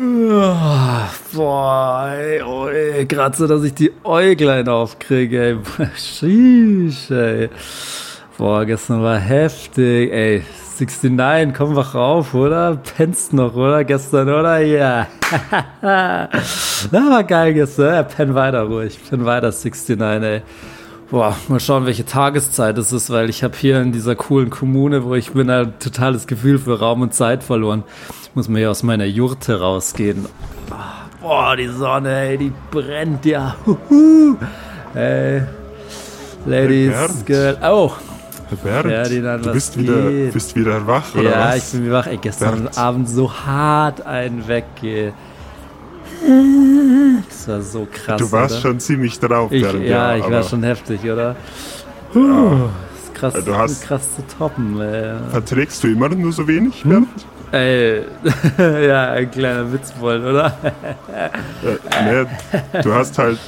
Boah, ey, oh, ey, gerade so, dass ich die Äuglein aufkriege, ey. Sheesh, ey. Boah, gestern war heftig, ey. 69, komm wach rauf, oder? Pennst noch, oder? Gestern, oder? Ja. Yeah. Na, war geil gestern. Ja, penn weiter ruhig. Penn weiter, 69, ey. Boah, mal schauen, welche Tageszeit es ist, weil ich habe hier in dieser coolen Kommune, wo ich bin, ein totales Gefühl für Raum und Zeit verloren. Ich muss mir hier aus meiner Jurte rausgehen. Boah, die Sonne, ey, die brennt ja. Huhu. Ey, Ladies, Girl. Oh, Herr Bernd, Ferdinand, du bist wieder, geht? bist wieder wach, oder ja, was? ich bin wie wach. Ey, gestern Bernd. Abend so hart ein weggehe. Das war so krass. Du warst oder? schon ziemlich drauf, Ich, Bernd, ja, ich war schon heftig, oder? Puh, das ist krass, Ja, du hast- krass zu toppen, ey. Verträgst du immer nur so wenig, Hm? Ey, ja, ein kleiner Witzbold, oder? Äh, nee, du hast halt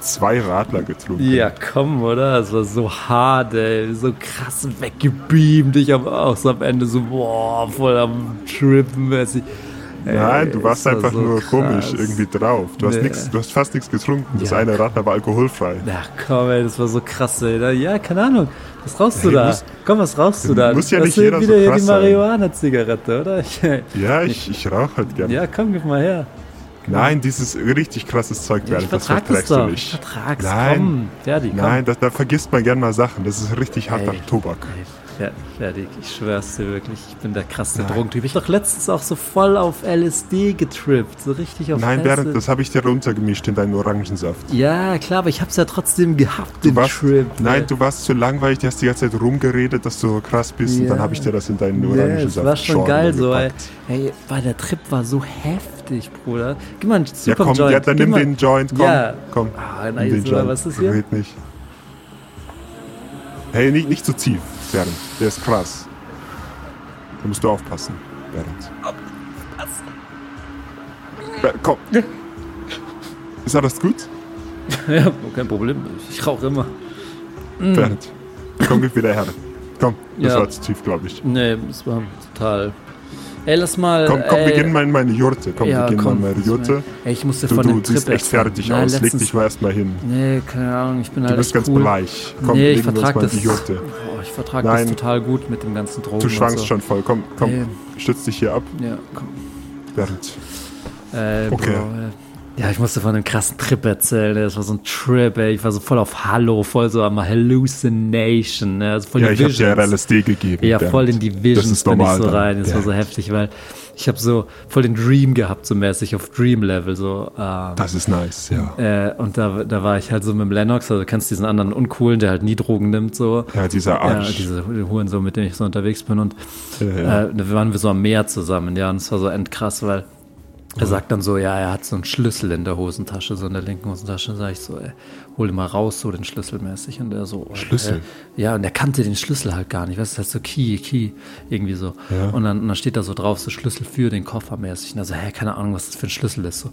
zwei Radler getrunken. Ja, komm, oder? Es war so hart, ey. So krass weggebeamt. Ich habe auch so am Ende so, boah, voll am Trippen mäßig. Nein, du warst war einfach so nur krass. komisch irgendwie drauf. Du hast, Nee. nix, du hast fast nichts getrunken. Das Ja. eine Radler war alkoholfrei. Ja, komm, ey, das war so krass, ey. Ja, keine Ahnung. Was rauchst du Hey, da? muss- komm, was rauchst du da? muss ja Das nicht ist jeder so wieder hier krass die. Marihuana-Zigarette, oder? Ja, ich, ich rauche halt gerne. ja, komm, gib mal her. Nein, dieses richtig krasses Zeug, Ich Bernd, das das verträgst du doch. Ich nicht. vertrag's. Nein. Komm, fertig, komm. Nein, da, da vergisst man gerne mal Sachen. Das ist richtig harter Ey. Tobak. Ey, fertig, ich schwör's dir wirklich. Ich bin der krasse Nein. Drogentyp. Ich doch letztens auch so voll auf LSD getrippt. So richtig auf Nein. Bernd, das habe ich dir runtergemischt in deinen Orangensaft. Ja, klar, aber ich hab's ja trotzdem gehabt, Du den warst, Trip. nein, ey. du warst zu langweilig, du hast die ganze Zeit rumgeredet, dass du krass bist und Ja. dann habe ich dir das in deinen Ja, Orangensaft es war schon Schorle geil so, ey. Hey, weil der Trip war so heftig, Bruder. Gib mal einen Ja, super komm, Joint. ja, dann Gib nimm den Joint, komm. Ja. komm. Ah, nice, den? Joint. Was ist hier? Red nicht. Hey, nicht, nicht zu tief, Bernd. Der ist krass. Da musst du aufpassen, Bernd. Bernd, komm. Ist alles gut, Ja, kein Problem. Ich rauche immer. Bernd? Komm, gib wieder her. Komm, das Ja. war zu tief, glaube ich. Nee, das war total. Ey, lass mal. Komm, komm, ey, wir gehen mal in meine Jurte. Komm, ja, wir gehen komm, mal in meine Jurte. Ey, ich musste Du, von du dem Trip siehst echt fertig Nein, aus. Leg dich mal erstmal hin. Nee, keine Ahnung, ich bin Du halt bist ganz cool. bleich. Komm, nee, ich legen wir uns vertrag mal in das. Ich vertrag das total gut mit dem ganzen Drogen. Du schwankst so. schon voll. Komm, komm, Nee. stütz dich hier ab, Ja, komm. Bernd. Äh, Okay. Bro, äh, ja, ich musste von einem krassen Trip erzählen. ey. Das war so ein Trip, ey. Ich war so voll auf Hallo, voll so am Hallucination. Ne? Also voll Ja, die ich habe dir. LSD gegeben. Ja, voll in die Das Visions ist bin ich normal so rein. Das war so heftig, weil ich habe so voll den Dream gehabt, so mäßig auf Dream-Level. So, ähm, Das ist nice, ja. äh, und da, da war ich halt so mit dem Lennox, also du kennst diesen anderen Uncoolen, der halt nie Drogen nimmt, so. Ja, dieser Ja, Arsch. diese Huren so, mit denen ich so unterwegs bin. Und Ja, ja. äh, da waren wir so am Meer zusammen, ja, und es war so endkrass, weil er sagt dann so, ja, er hat so einen Schlüssel in der Hosentasche, so in der linken Hosentasche. Sag ich so, ey, hol ihn mal raus, so den Schlüssel mäßig. Und er so, äh, Schlüssel? Äh, ja, und er kannte den Schlüssel halt gar nicht. Weißt du, das ist halt so Key, Key, irgendwie so. Ja. Und, dann, und dann steht da so drauf, so Schlüssel für den Koffer mäßig. Und er so, hä, keine Ahnung, was das für ein Schlüssel ist. So,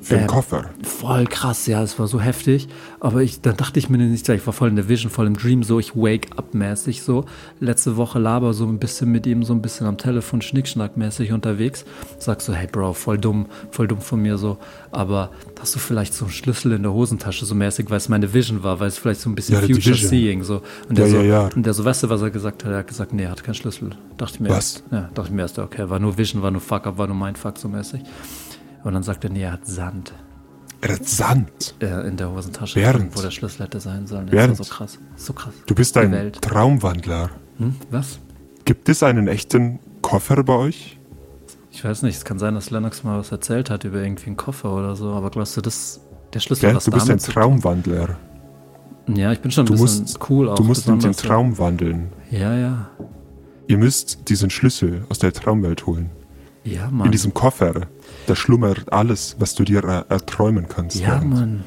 Für den. Koffer. Voll krass, ja, es war so heftig. Aber ich, dann dachte ich mir nicht, ich war voll in der Vision, voll im Dream, so ich wake up mäßig so. Letzte Woche laber so ein bisschen mit ihm, so ein bisschen am Telefon schnickschnack mäßig unterwegs. Sag so, hey Bro, voll dumm, voll dumm von mir so. Aber hast du vielleicht so einen Schlüssel in der Hosentasche so mäßig, weil es meine Vision war, weil es vielleicht so ein bisschen Ja, Future. Seeing so. Und der Ja, so, ja, ja. und der so, weißt du, was er gesagt hat? Er hat gesagt, nee, er hat keinen Schlüssel. Dachte ich mir Was? erst. Ja, dachte ich mir erst, okay, war nur Vision, war nur Fuck-up, war nur Mindfuck so mäßig. Und dann sagt er, nee, er hat Sand Er hat Sand. äh, in der Hosentasche, Bernd. wo der Schlüssel hätte sein sollen. Das Bernd. war so krass. So krass. Du bist ein. Traumwandler. Hm? Was? Gibt es einen echten Koffer bei euch? Ich weiß nicht, es kann sein, dass Lennox mal was erzählt hat über irgendwie einen Koffer oder so, aber glaubst du, das der Schlüssel Gell? was Du bist ein Traumwandler. Ja, ich bin schon ein Du bisschen musst, cool auch. du musst in den. Traum wandeln. Ja, ja. Ihr müsst diesen Schlüssel aus der Traumwelt holen. Ja, In Mann. diesem Koffer, da schlummert alles, was du dir er erträumen kannst. Ja, Bernd. Mann.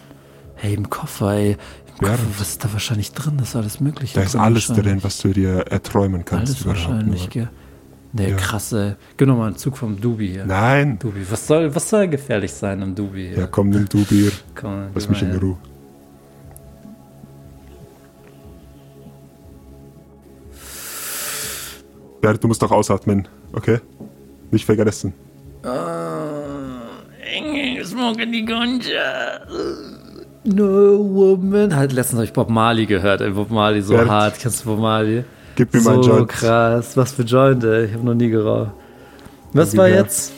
Hey, im Koffer, ey. Im Bernd. Koffer, was ist da wahrscheinlich drin? Das ist alles Mögliche. Da ist alles drin, was du dir erträumen kannst. Alles wahrscheinlich, gell? Nee, Ja. krass, ey. Gib noch mal einen Zug vom Dubi hier. Nein. Dubi, was soll, was soll gefährlich sein im Dubi hier? Ja, komm, nimm du Bier. Komm, Lass mich in her. Ruhe. Bernd, du musst doch ausatmen, okay? Nicht vergessen. smoking die Gunja. No woman. Halt, letztens habe ich Bob Marley gehört. Ey, Bob Marley so Bert. hart. Kennst du Bob Marley? Gib mir so mal einen Joint. krass. Was für Joint, ey. Ich habe noch nie geraucht. Was war jetzt?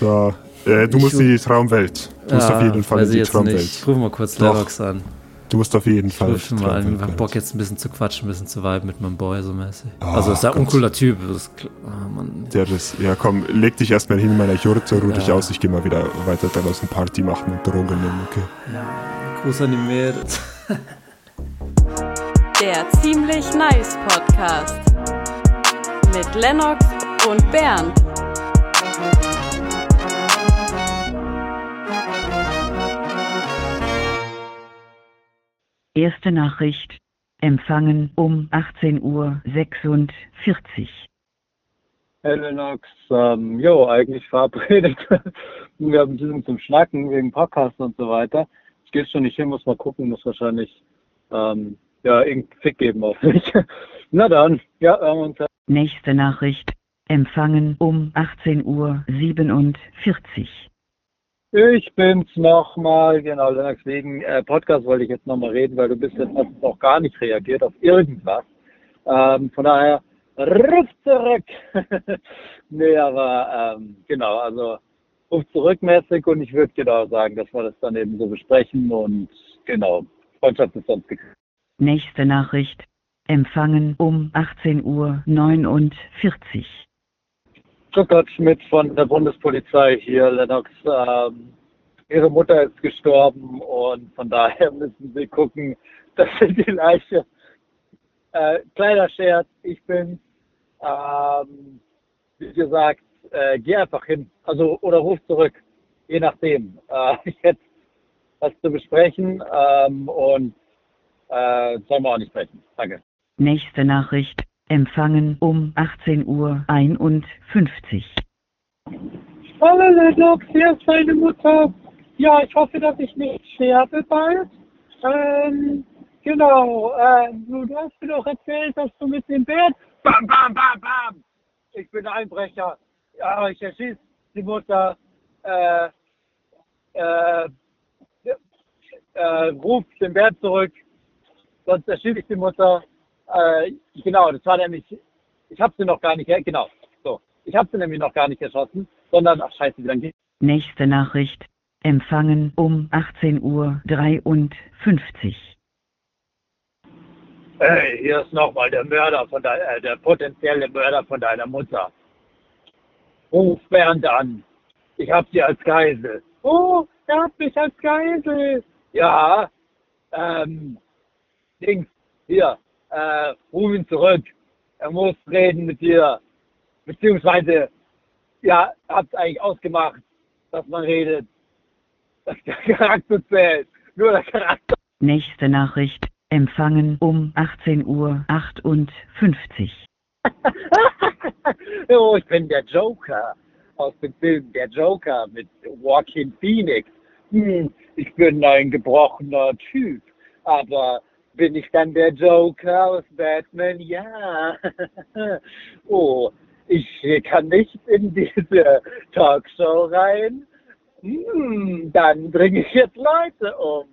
So, äh, du ich musst in die Traumwelt. Du musst auf jeden Fall in die Traumwelt. Nicht. Ich rufe mal kurz Lennox an. Du musst auf jeden Fall. Ich mal an. Ich hab Bock jetzt ein bisschen zu quatschen, ein bisschen zu viben mit meinem Boy so mäßig. Oh, also ist ja ein uncooler Typ. Das, oh. Der ist, ja komm, leg dich erstmal hin in meiner Jurte, ruh ja. dich aus. Ich geh mal wieder weiter dem Party machen und Drogen nehmen, okay? Ja, Gruß an die Mädels. Der ziemlich nice Podcast mit Lennox und Bernd. Erste Nachricht. Empfangen um 18.46 Uhr. Hey Lennox, ähm, jo, eigentlich verabredet. Wir haben ein bisschen zum Schnacken wegen Podcast und so weiter. Ich gehe schon nicht hin, muss mal gucken, muss wahrscheinlich ähm, ja, irgendeinen Fick geben auf mich. Na dann, ja, hören wir uns. Nächste Nachricht. Empfangen um 18.47 Uhr. Ich bin's nochmal, genau, Lennox, wegen äh, Podcast wollte ich jetzt nochmal reden, weil du bist jetzt hast noch gar nicht reagiert auf irgendwas. Ähm, von daher, ruf zurück. nee, aber ähm, genau, also ruf zurückmäßig und ich würde genau sagen, dass wir das dann eben so besprechen und genau, Freundschaft ist sonst gekriegt. Nächste Nachricht. Empfangen um 18.49 Uhr. Stuttgart Schmidt von der Bundespolizei hier, Lennox. Ähm, ihre Mutter ist gestorben und von daher müssen sie gucken, dass sie die Leiche. Äh, kleiner Scherz, ich bin, ähm, wie gesagt, äh, geh einfach hin. Also, oder ruf zurück, je nachdem. Äh, hätte was zu besprechen ähm, und äh, sollen wir auch nicht sprechen. Danke. Nächste Nachricht empfangen um 18.51 Uhr. Hallo Lennox, hier ist deine Mutter. Ja, ich hoffe, dass ich nicht sterbe bald. Ähm, genau, äh, du hast mir doch erzählt, dass du mit dem Bett... Bam, bam, bam, bam! Ich bin Einbrecher. Ja, ich erschieße die Mutter. Äh, äh, äh, ruf den Bert zurück, sonst erschieße ich die Mutter. Äh, genau, das war nämlich, ich habe sie noch gar nicht, genau, so, ich habe sie nämlich noch gar nicht erschossen, sondern, ach scheiße, wie lange geht Nächste Nachricht, empfangen um 18.53 Uhr. Hey, hier ist nochmal der Mörder von de, äh, der potenzielle Mörder von deiner Mutter. Ruf Bernd an. Ich hab sie als Geisel. Oh, er hat mich als Geisel. Ja, ähm, Dings, hier, äh, ruf ihn zurück. Er muss reden mit dir. Beziehungsweise, ja, habt eigentlich ausgemacht, dass man redet. Dass der Charakter zählt. Nur der Charakter. Nächste Nachricht. Empfangen um 18.58 Uhr. oh, ich bin der Joker aus dem Film Der Joker mit Joaquin Phoenix. Hm, ich bin ein gebrochener Typ, aber bin ich dann der Joker aus Batman? Ja. oh, ich kann nicht in diese Talkshow rein. Hm, dann bringe ich jetzt Leute um.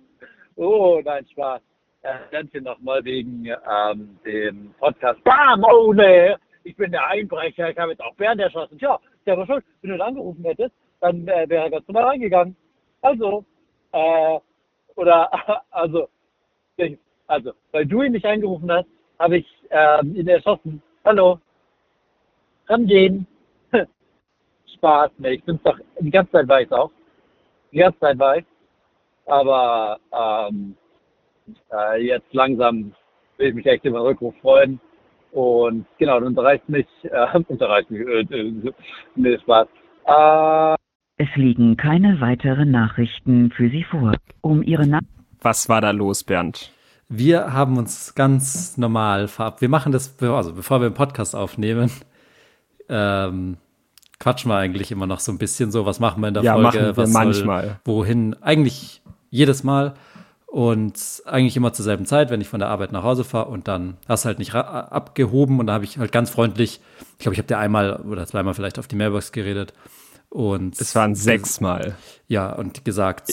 Oh, nein, Spaß. Äh, danke nochmal wegen ähm, dem Podcast. Bam! Oh, nee. Ich bin der Einbrecher. Ich habe jetzt auch Bernd erschossen. Tja, der war schon. Wenn du ihn angerufen hättest, dann äh, wäre er ganz normal reingegangen. Also, äh, oder, also, also, weil du ihn nicht angerufen hast, habe ich ähm, ihn erschossen. Hallo. Rangehen. Spaß, ne, ich bin's doch, die ganze Zeit weiß auch. Die ganze Zeit weiß. Aber ähm, äh, jetzt langsam will ich mich echt über den Rückruf freuen. Und genau, dann unterreicht mich, äh, unterreicht mich, äh, äh, nee, Spaß. Äh, es liegen keine weiteren Nachrichten für Sie vor. Um Ihre Na Was war da los, Bernd? Wir haben uns ganz normal verab. Wir machen das, also bevor wir einen Podcast aufnehmen, ähm, quatschen wir eigentlich immer noch so ein bisschen so, was machen wir in der ja, Folge, machen wir was manchmal. Soll, wohin, eigentlich jedes Mal und eigentlich immer zur selben Zeit, wenn ich von der Arbeit nach Hause fahre und dann hast du halt nicht abgehoben und da habe ich halt ganz freundlich, ich glaube, ich habe dir einmal oder zweimal vielleicht auf die Mailbox geredet Und Es waren sechsmal. ja, und gesagt,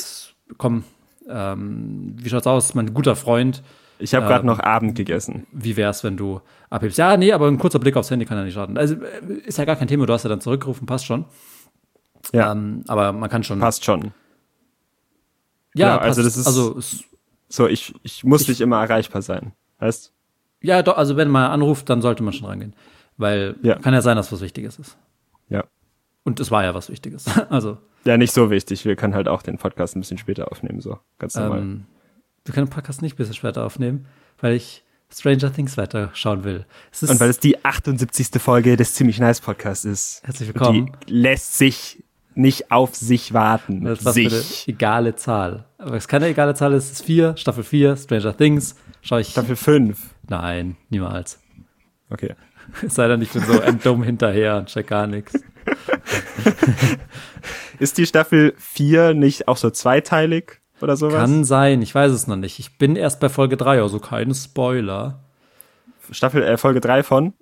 komm, ähm, wie schaut's aus? Mein guter Freund, Ich habe gerade noch Abend gegessen. wie wär's, wenn du abhebst? Ja, nee, aber ein kurzer Blick aufs Handy kann ja nicht schaden. Also äh, ist ja gar kein Thema, du hast ja dann zurückgerufen, passt schon. Ja, Ähm, aber man kann schon. passt schon. Ja, ja, also passt. das ist- also es, So, ich, ich muss nicht immer erreichbar sein. Weißt ja, doch, also wenn man anruft, dann sollte man schon rangehen. Weil Ja. kann ja sein, dass was Wichtiges ist. Ja. Und es war ja was Wichtiges. Also, Ja, nicht so wichtig. Wir können halt auch den Podcast ein bisschen später aufnehmen, so. Ganz normal. ähm, wir können den Podcast nicht ein bisschen später aufnehmen, weil ich Stranger Things weiter schauen will. Es ist, Und weil es die 78. Folge des Ziemlich Nice Podcasts ist. Herzlich willkommen. Die lässt sich nicht auf sich warten. Das ist für eine egale Zahl. Aber es keine egale Zahl ist, es ist vier, Staffel 4, Stranger Things. Schau ich. Staffel 5. Nein, niemals. Okay. Es sei denn, ich bin so ein dumm hinterher und check gar nichts. Ist die Staffel 4 nicht auch so zweiteilig oder sowas? Kann sein, ich weiß es noch nicht. Ich bin erst bei Folge 3, also keine Spoiler. Staffel, äh, Folge 3 von?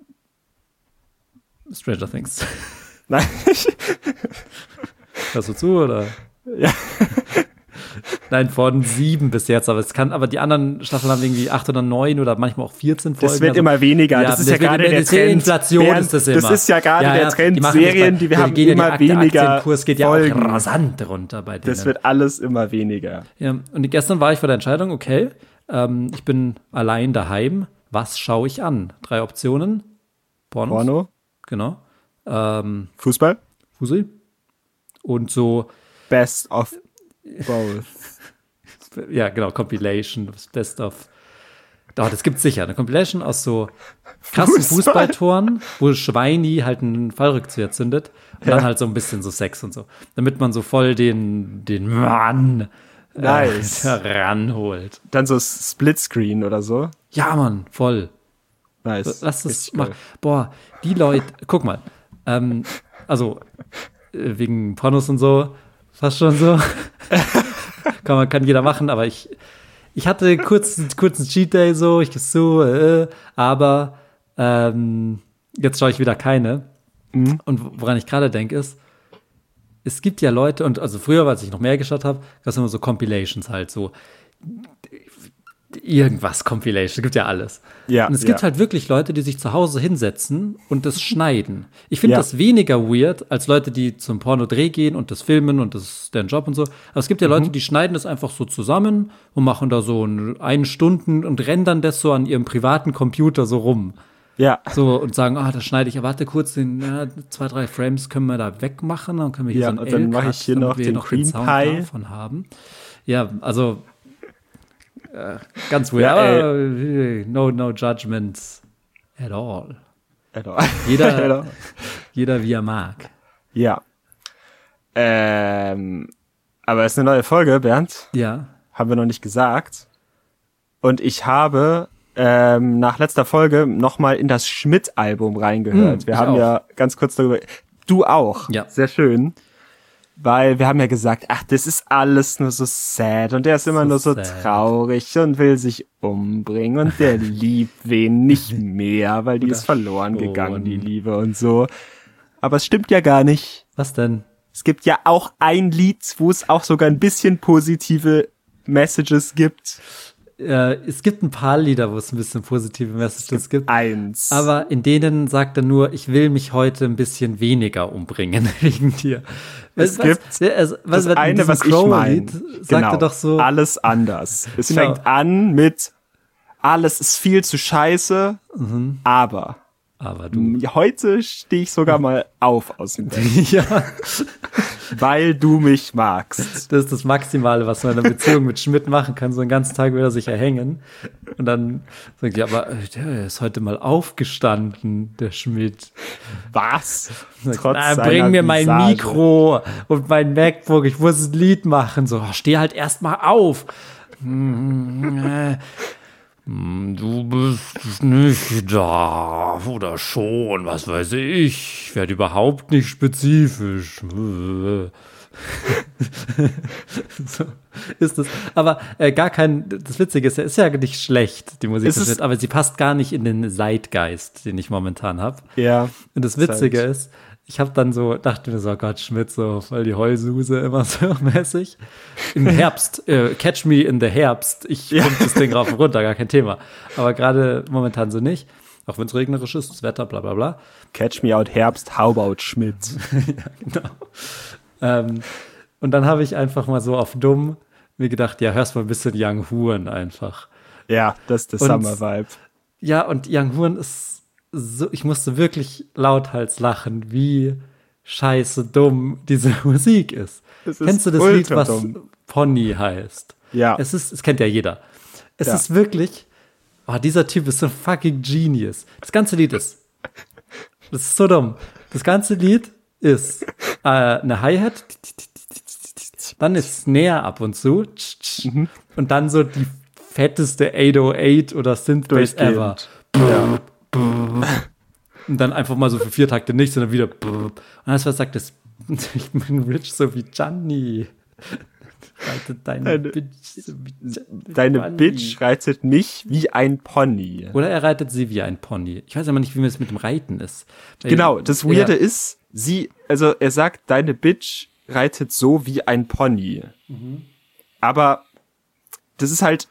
Stranger Things. Nein. Hörst du zu, oder? Ja. Nein, von sieben bis jetzt, aber es kann, aber die anderen Staffeln haben irgendwie acht oder neun oder manchmal auch 14 Folgen. Das wird also- immer weniger. das ist ja gerade der ja Trend. Inflation ist das immer. Das ist ja gerade der Trend. die Serien, bei- die wir haben gehen ja immer die Aktie- weniger Aktienkurs geht ja Folgen. auch rasant runter bei denen. Das wird alles immer weniger. Ja, und gestern war ich vor der Entscheidung, okay, ähm, ich bin allein daheim. Was schaue ich an? Drei Optionen. Pornos. Porno, Genau. Ähm, Fußball, Fusi. Und so, Best of both. ja, genau, Compilation, das Best of. Doch, das gibt's sicher. Eine Compilation aus so krassen Fußball. Fußballtoren, wo Schweini halt einen Fallrückzieher zündet und dann halt so ein bisschen so Sex und so. Damit man so voll den, den Mann Nice. äh, ranholt. Dann so Splitscreen oder so. Ja, Mann, voll. Nice. Lass das Richtig machen. geil. Boah, die Leute, guck mal, ähm, also äh, wegen Pornos und so, fast schon so. kann man, kann jeder machen, aber ich, ich hatte kurz, kurz einen Cheat Day so, ich so, äh, aber ähm, jetzt schaue ich wieder keine. Mhm. Und woran ich gerade denke ist, es gibt ja Leute, und also früher, als ich noch mehr geschaut habe, gab es immer so Compilations halt, so irgendwas Compilation, gibt ja alles. Ja, und es gibt ja. halt wirklich Leute, die sich zu Hause hinsetzen und das schneiden. Ich finde Ja. das weniger weird als Leute, die zum Pornodreh gehen und das filmen und das ist deren Job und so. Aber es gibt ja Mhm. Leute, die schneiden das einfach so zusammen und machen da so ein, einen Stunden und rendern das so an ihrem privaten Computer so rum. Ja. So und sagen, ah, das schneide ich, ja, warte kurz, den, ja, zwei, drei Frames können wir da wegmachen, dann können wir hier Ja, so und ein dann mache ich hier noch den Cream Sound Pie. davon haben. Ja, also äh, ganz weird, Ja, äh, no, no judgments at all. Genau. Jeder, jeder wie er mag. ja. Ähm, aber es ist eine neue Folge, Bernd. Ja, Haben wir noch nicht gesagt. Und ich habe ähm, nach letzter Folge nochmal in das Schmidt-Album reingehört. Mm, wir haben auch. ja ganz kurz darüber. Du auch. Ja. Sehr schön. Weil wir haben ja gesagt, ach, das ist alles nur so sad und der ist immer So nur so sad. traurig und will sich umbringen und der liebt wen nicht mehr, weil die ist verloren schon. gegangen, die Liebe und so. Aber es stimmt ja gar nicht. was denn? Es gibt ja auch ein Lied, wo es auch sogar ein bisschen positive Messages gibt. Äh, es gibt ein paar Lieder, wo es ein bisschen positive Messages gibt. Eins. Aber in denen sagt er nur, ich will mich heute ein bisschen weniger umbringen wegen dir. Es Was- gibt ja, also, was, das in eine, was ich meine. Sagt er doch so, Alles anders. Es Genau. fängt an mit alles ist viel zu scheiße, Mhm. aber aber du. heute stehe ich sogar mal auf aus dem Bett, ja, weil du mich magst. das ist das Maximale, was man in einer Beziehung mit Schmidt machen kann. So einen ganzen Tag will er sich erhängen. Und dann sagt er, aber äh, der ist heute mal aufgestanden, der Schmidt. Was? Sagt, Trotz "Na, bring mir mein Visage. Mikro und mein MacBook, ich muss ein Lied machen. So, oh, steh halt erst mal auf. Hm, Du bist nicht da oder schon, was weiß ich. Ich werde überhaupt nicht spezifisch. so ist es. Aber äh, gar kein, das Witzige ist, er ist ja nicht schlecht, die Musik, ist- Schmidt, aber sie passt gar nicht in den Zeitgeist, den ich momentan habe. Ja. Und das Ist Witzige ist, ich habe dann so, dachte mir so, oh Gott, Schmidt, so voll die Heulsuse immer so mäßig. Im Herbst, äh, Catch Me in the Herbst. Ich ja. das Ding rauf und runter, gar kein Thema. Aber gerade momentan so nicht. Auch wenn es regnerisch ist, das Wetter, bla bla bla. Catch Me out Herbst, how about Schmidt? ja, genau. Ähm, und dann habe ich einfach mal so auf dumm mir gedacht, ja, hörst mal ein bisschen Young Huren einfach. Ja, das ist der Summer-Vibe. Ja, und Young Huren ist so, ich musste wirklich lauthals lachen, wie scheiße dumm diese Musik ist. ist Kennst du das Lied, was dumm. Pony heißt? Ja. Es ist, es kennt ja jeder. Es ja. ist wirklich, oh, dieser Typ ist so fucking genius. Das ganze Lied ist, das ist so dumm. Das ganze Lied ist äh, eine Hi-Hat, dann ist Snare ab und zu mhm. und dann so die fetteste 808 oder Synthbase ever. Ja. Und dann einfach mal so für vier Takte nichts und dann wieder. Und das was sagt das, ich bin rich so wie Gianni. Reitet deine, deine Bitch so wie Deine Pony. Bitch reitet mich wie ein Pony. Oder er reitet sie wie ein Pony. Ich weiß aber nicht, wie es mit dem Reiten ist. Genau, das Weirde ist, sie, also er sagt, deine Bitch reitet so wie ein Pony. Mhm. Aber das ist halt,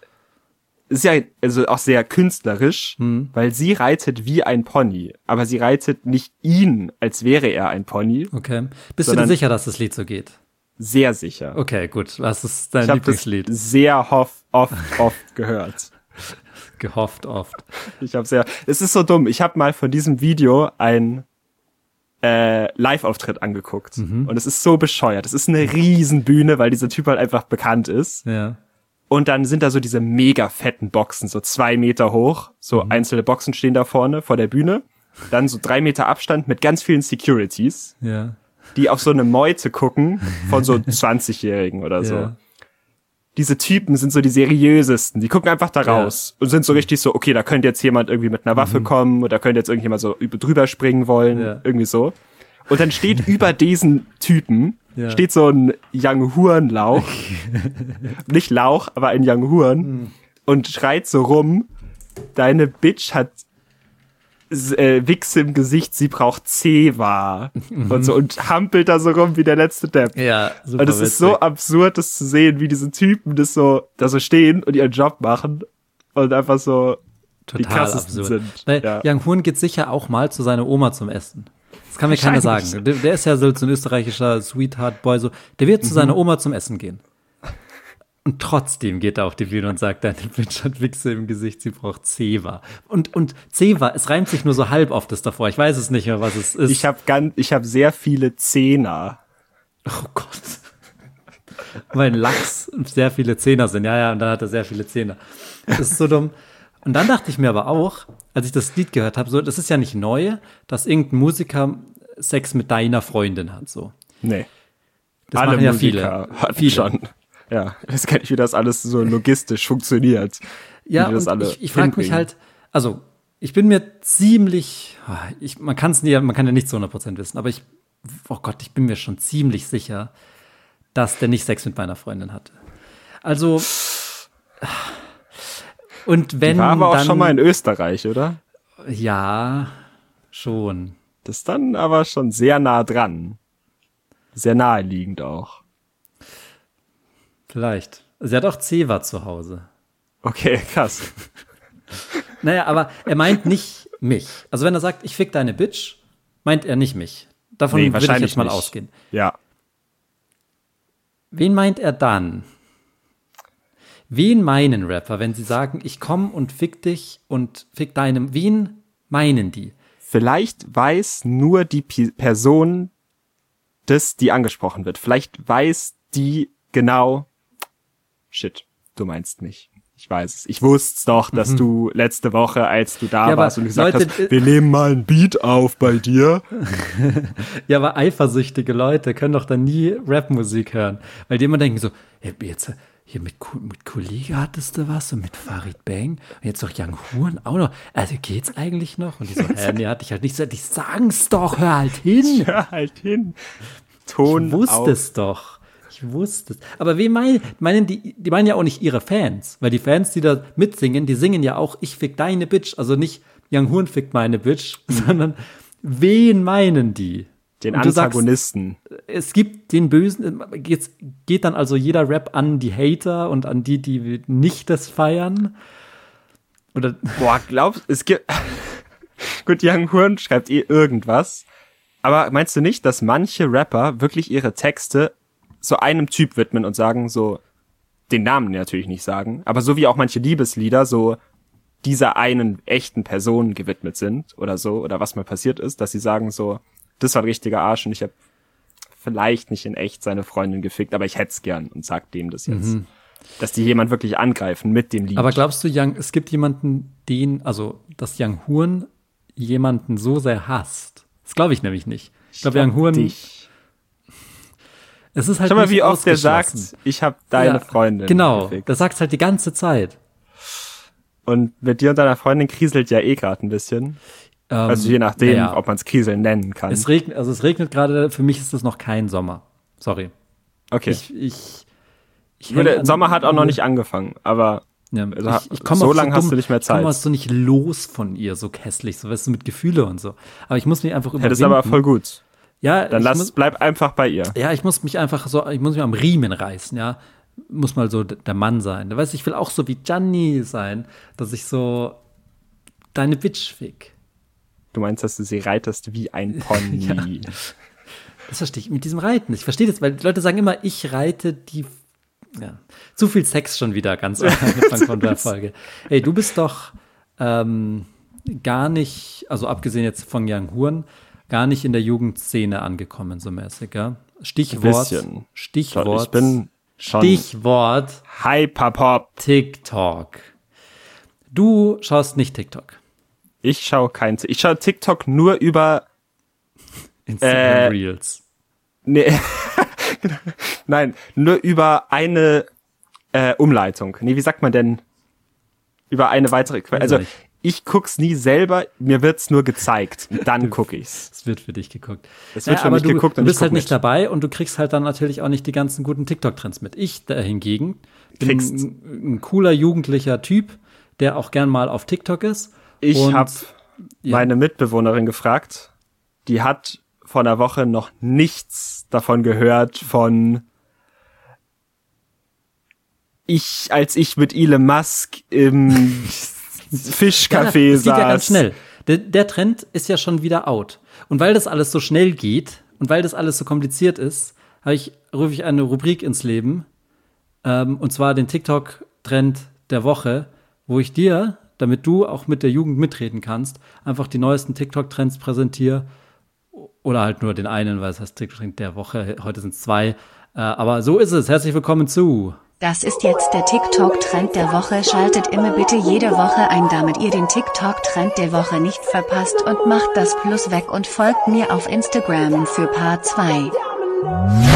ist ja also auch sehr künstlerisch, hm. weil sie reitet wie ein Pony, aber sie reitet nicht ihn, als wäre er ein Pony. Okay. Bist du dir sicher, dass das Lied so geht? Sehr sicher. Okay, gut. Was ist dein ich Lieblingslied? Das sehr hoff, oft, oft gehört. Gehofft oft. Ich habe sehr. Es ist so dumm. Ich habe mal von diesem Video ein äh, Live-Auftritt angeguckt mhm. und es ist so bescheuert. Es ist eine Riesenbühne, weil dieser Typ halt einfach bekannt ist. Ja. Und dann sind da so diese mega fetten Boxen, so zwei Meter hoch. So mhm. einzelne Boxen stehen da vorne vor der Bühne. Dann so drei Meter Abstand mit ganz vielen Securities, ja. die auf so eine Meute gucken von so 20-Jährigen oder so. Ja. Diese Typen sind so die seriösesten. Die gucken einfach da raus ja. und sind so richtig so, okay, da könnte jetzt jemand irgendwie mit einer Waffe mhm. kommen oder könnte jetzt irgendjemand so drüber springen wollen, irgendwie so. Und dann steht über diesen Typen ja. steht so ein Young Huren Lauch. Nicht Lauch, aber ein Young Huren. Mhm. Und schreit so rum, deine Bitch hat äh, Wichse im Gesicht, sie braucht Zewa. Mhm. Und so, und hampelt da so rum wie der letzte Depp. Ja, super Und es ist so absurd, das zu sehen, wie diese Typen das so, da so stehen und ihren Job machen und einfach so Total die krassesten absurd. sind. Weil ja. Young Huren geht sicher auch mal zu seiner Oma zum Essen. Kann mir keiner sagen. Der, der, ist ja so ein österreichischer Sweetheart-Boy, so. Der wird zu mhm. seiner Oma zum Essen gehen. Und trotzdem geht er auf die Bühne und sagt, deine Bitch hat Wichse im Gesicht, sie braucht Zewa. Und, und Zewa, es reimt sich nur so halb auf das davor. Ich weiß es nicht mehr, was es ist. Ich habe habe sehr viele Zehner. Oh Gott. Weil Lachs sehr viele Zehner sind. Ja, ja, und dann hat er sehr viele Zehner. Das ist so dumm. Und dann dachte ich mir aber auch, als ich das Lied gehört habe, so, das ist ja nicht neu, dass irgendein Musiker Sex mit deiner Freundin hat, so. Nee. Das Alle machen ja Musiker viele. Hatten viele. schon. Ja, das kenne ich, wie das alles so logistisch funktioniert. Ja, und ich, ich frage mich halt, also, ich bin mir ziemlich, ich, man kann es nie, man kann ja nicht zu 100% wissen, aber ich, oh Gott, ich bin mir schon ziemlich sicher, dass der nicht Sex mit meiner Freundin hatte. Also, und wenn. Die war aber auch dann, schon mal in Österreich, oder? Ja, schon. Ist dann aber schon sehr nah dran. Sehr naheliegend auch. Vielleicht. Sie hat auch Zewa zu Hause. Okay, krass. naja, aber er meint nicht mich. Also wenn er sagt, ich fick deine Bitch, meint er nicht mich. Davon nee, würde ich jetzt mal nicht. ausgehen. Ja. Wen meint er dann? Wen meinen Rapper, wenn sie sagen, ich komm und fick dich und fick deinem, wen meinen die? Vielleicht weiß nur die P Person, das, die angesprochen wird. Vielleicht weiß die genau, shit, du meinst mich. Ich weiß es. Ich wusste doch, dass mhm. du letzte Woche, als du da ja, warst und gesagt Leute, hast, äh, wir nehmen mal ein Beat auf bei dir. ja, aber eifersüchtige Leute können doch dann nie Rapmusik hören. Weil die immer denken so, jetzt, hier mit, mit Kollege hattest du was und mit Farid Bang und jetzt doch Young Huren auch noch. Also geht's eigentlich noch? Und die so, hä, nee, hatte ich halt nicht so. Ich sagen's doch, hör halt hin. Hör halt hin. Ton Ich wusste es doch. Ich wusste es. Aber wie meinen, meinen die, die meinen ja auch nicht ihre Fans, weil die Fans, die da mitsingen, die singen ja auch, ich fick deine Bitch, also nicht Young Huren fickt meine Bitch, sondern wen meinen die? Den Und du sagst- Antagonisten. Es gibt den Bösen, jetzt geht dann also jeder Rap an die Hater und an die, die nicht das feiern. Oder Boah, glaubst es gibt. Gut, Young Horn schreibt eh irgendwas. Aber meinst du nicht, dass manche Rapper wirklich ihre Texte so einem Typ widmen und sagen, so, den Namen natürlich nicht sagen, aber so wie auch manche Liebeslieder so dieser einen echten Person gewidmet sind oder so, oder was mal passiert ist, dass sie sagen so, das war ein richtiger Arsch und ich habe vielleicht nicht in echt seine Freundin gefickt, aber ich hätt's gern und sag dem das jetzt. Dass die jemand wirklich angreifen mit dem Lied. Aber glaubst du, Young, es gibt jemanden, den, also, dass Young Huren jemanden so sehr hasst? Das glaube ich nämlich nicht. Ich glaube, Young Huren, dich. es ist halt Schau mal, wie oft der sagt, ich habe deine Ja, Freundin. Genau, gefickt. das sagt halt die ganze Zeit. Und mit dir und deiner Freundin kriselt ja eh gerade ein bisschen. Ähm, Also je nachdem, naja, ob man es Kriseln nennen kann. es regnet, also es regnet gerade, für mich ist das noch kein Sommer. Sorry. okay. Ich, ich, ich an- Sommer hat auch noch nicht angefangen, aber Ja, Also, ich, ich so auch lang hast du nicht mehr Ich komme Zeit. so nicht los von ihr, so kässlich, so weißt du, mit Gefühle und so. Aber ich muss mich einfach ja, überwinden. das ist aber voll gut. Ja, Dann lass, muss, bleib einfach bei ihr. ja, ich muss mich einfach so, ich muss mich am Riemen reißen, ja. Muss mal so der Mann sein. Du weißt, ich will auch so wie Gianni sein, dass ich so deine Bitch fick. Du meinst, dass du sie reitest wie ein Pony. Das verstehe ich mit diesem Reiten. Ich verstehe das, weil die Leute sagen immer, ich reite die. Ja, zu viel Sex schon wieder ganz am Anfang von der Folge. Hey, du bist doch ähm, gar nicht, also abgesehen jetzt von Young Huren, gar nicht in der Jugendszene angekommen, so mäßig, ja? Stichwort. bisschen. Stichwort. Ich bin schon Stichwort Hyperpop. TikTok. Du schaust nicht TikTok. Ich schaue kein Ich schaue TikTok nur über Instagram Äh, Reels. Nee. Nein, nur über eine äh, Umleitung. Nee, wie sagt man denn? Über eine weitere Quelle. Also ich guck's nie selber, mir wird's nur gezeigt. Dann guck ich's. Es wird für dich geguckt. Es wird für aber mich du, geguckt und du bist halt nicht mit. dabei und du kriegst halt dann natürlich auch nicht die ganzen guten TikTok-Trends mit. Ich da hingegen bin Kriegst. ein, ein cooler jugendlicher Typ, der auch gern mal auf TikTok ist. Ich habe ja. meine Mitbewohnerin gefragt, die hat vor einer Woche noch nichts davon gehört von ich, als ich mit Elon Musk im Fischcafé ja, das saß. geht ja ganz schnell. Der, der Trend ist ja schon wieder out. Und weil das alles so schnell geht und weil das alles so kompliziert ist, habe ich, rufe ich eine Rubrik ins Leben, ähm, und zwar den TikTok-Trend der Woche, wo ich dir, damit du auch mit der Jugend mitreden kannst, einfach die neuesten TikTok-Trends präsentiere. Oder halt nur den einen, weil es heißt TikTok-Trend der Woche. Heute sind es zwei. Äh, aber so ist es. Herzlich willkommen zu. Das ist jetzt der TikTok-Trend der Woche. Schaltet immer bitte jede Woche ein, damit ihr den TikTok-Trend der Woche nicht verpasst und macht das Plus weg und folgt mir auf Instagram für Part 2.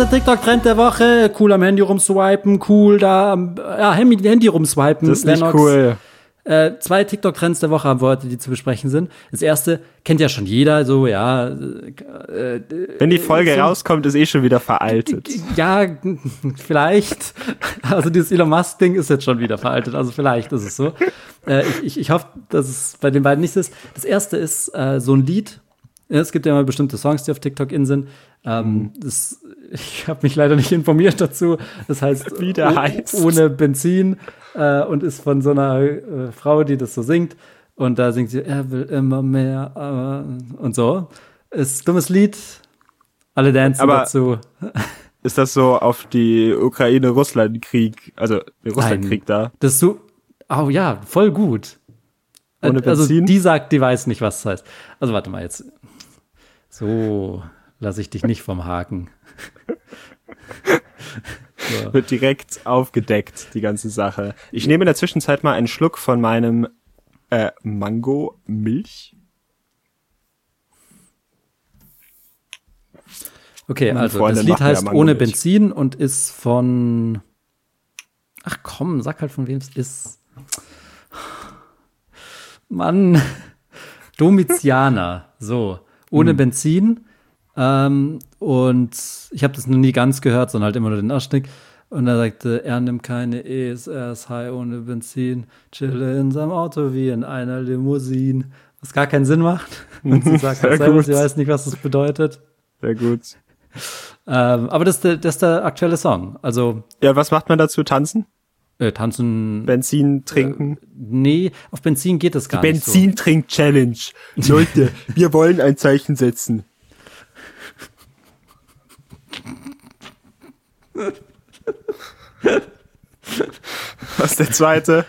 der TikTok-Trend der Woche. Cool am Handy rumswipen, cool da am ja, Handy, Handy rumswipen. Das ist nicht Lennox. cool. Äh, zwei TikTok-Trends der Woche haben wir heute, die zu besprechen sind. Das erste kennt ja schon jeder, so, ja, äh, Wenn die Folge so- rauskommt, ist eh schon wieder veraltet. ja, vielleicht. Also dieses Elon Musk-Ding ist jetzt schon wieder veraltet, also vielleicht ist es so. Äh, ich, ich, ich hoffe, dass es bei den beiden nicht so ist. Das erste ist äh, so ein Lied. Es gibt ja immer bestimmte Songs, die auf TikTok in sind. Ähm, das, ich habe mich leider nicht informiert dazu. Das heißt, Wie der heißt. ohne Benzin äh, und ist von so einer äh, Frau, die das so singt. Und da singt sie, er will immer mehr äh, und so. Ist ein dummes Lied. Alle dancen Aber- dazu. Ist das so auf die Ukraine-Russland-Krieg, also den Russland-Krieg da? Das so, oh ja, voll gut. Ohne Also Benzin? die sagt, die weiß nicht, was das heißt. Also warte mal jetzt. So lasse ich dich nicht vom Haken. So. Wird direkt aufgedeckt, die ganze Sache. Ich nehme in der Zwischenzeit mal einen Schluck von meinem äh, Mango-Milch. Okay, Meine also Freundin das Lied ja heißt Mango Ohne. Benzin und ist von. Ach komm, sag halt von wem es ist. Mann. Domitianer. So. ohne Benzin. Ähm, und ich habe das noch nie ganz gehört, sondern halt immer nur den Ausschnitt. Und er sagte, er nimmt keine E's, er ist high ohne Benzin, chille in seinem Auto wie in einer Limousine. Was gar keinen Sinn macht. Und sie sagt selber, sie weiß nicht, was das bedeutet. Sehr gut. Ähm, aber das ist, der, das ist der aktuelle Song. Also Ja, was macht man dazu? Tanzen? äh, tanzen. Benzin trinken? nee, auf Benzin geht es gar nicht. So. Benzintrink-Challenge. Leute, wir wollen ein Zeichen setzen. Was ist der zweite?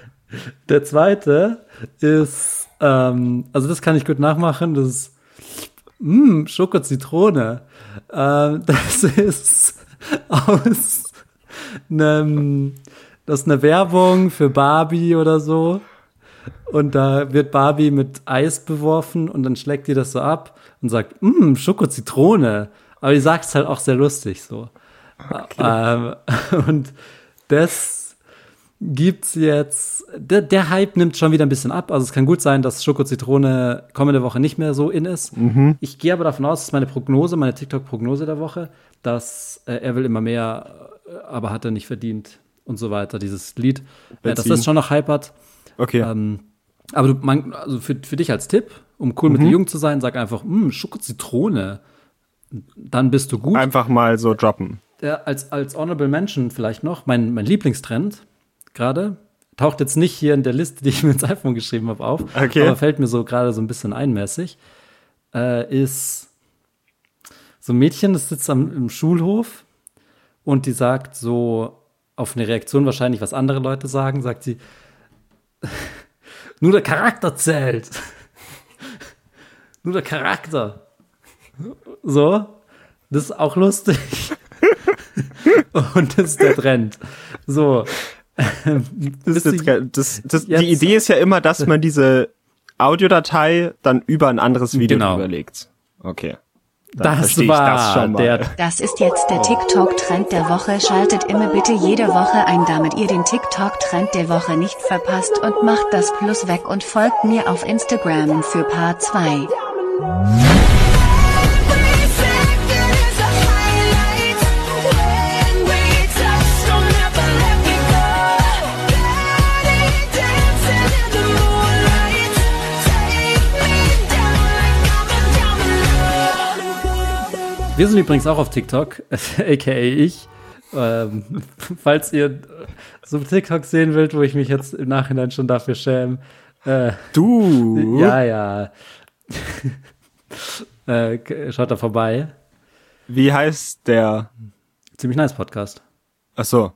Der zweite ist, ähm, also das kann ich gut nachmachen, das ist mh, Schoko-Zitrone. Ähm, das ist aus einem, das ist eine Werbung für Barbie oder so. Und da wird Barbie mit Eis beworfen und dann schlägt die das so ab und sagt, mh, Schoko-Zitrone. Aber die sagt es halt auch sehr lustig so. Ähm, und das gibt's jetzt, der, der Hype nimmt schon wieder ein bisschen ab. Also es kann gut sein, dass Schoko-Zitrone kommende Woche nicht mehr so in ist. Ich gehe aber davon aus, das ist meine Prognose, meine TikTok-Prognose der Woche, dass äh, er will immer mehr, äh, aber hat er nicht verdient und so weiter, dieses Lied. Äh, dass das schon noch Hype hat. Okay. Ähm, aber du, man, also für, für dich als Tipp, um cool mit der Jugend zu sein, sag einfach, "Mm, Schoko-Zitrone. Dann bist du gut. Einfach mal so droppen. Als, als Honorable Mention vielleicht noch, mein, mein Lieblingstrend gerade, taucht jetzt nicht hier in der Liste, die ich mir ins iPhone geschrieben habe, auf, Okay. aber fällt mir so gerade so ein bisschen einmäßig, äh, ist so ein Mädchen, das sitzt am, im Schulhof und die sagt so auf eine Reaktion wahrscheinlich, was andere Leute sagen, sagt sie, nur der Charakter zählt. nur der Charakter. So, das ist auch lustig. Und das ist der Trend. So. Das ist das, das, jetzt- die Idee ist ja immer, dass man diese Audiodatei dann über ein anderes Video Genau. überlegt. Okay. Dann Das verstehe ich war das schon mal. der Das ist jetzt der TikTok-Trend der Woche. Schaltet immer bitte jede Woche ein, damit ihr den TikTok-Trend der Woche nicht verpasst und macht das Plus weg und folgt mir auf Instagram für Part 2. Wir sind übrigens auch auf TikTok, aka ich. Ähm, falls ihr so TikTok sehen wollt, wo ich mich jetzt im Nachhinein schon dafür schäme. Äh, Du? ja, ja. äh, schaut da vorbei. Wie heißt der? Ziemlich nice Podcast. Ach so.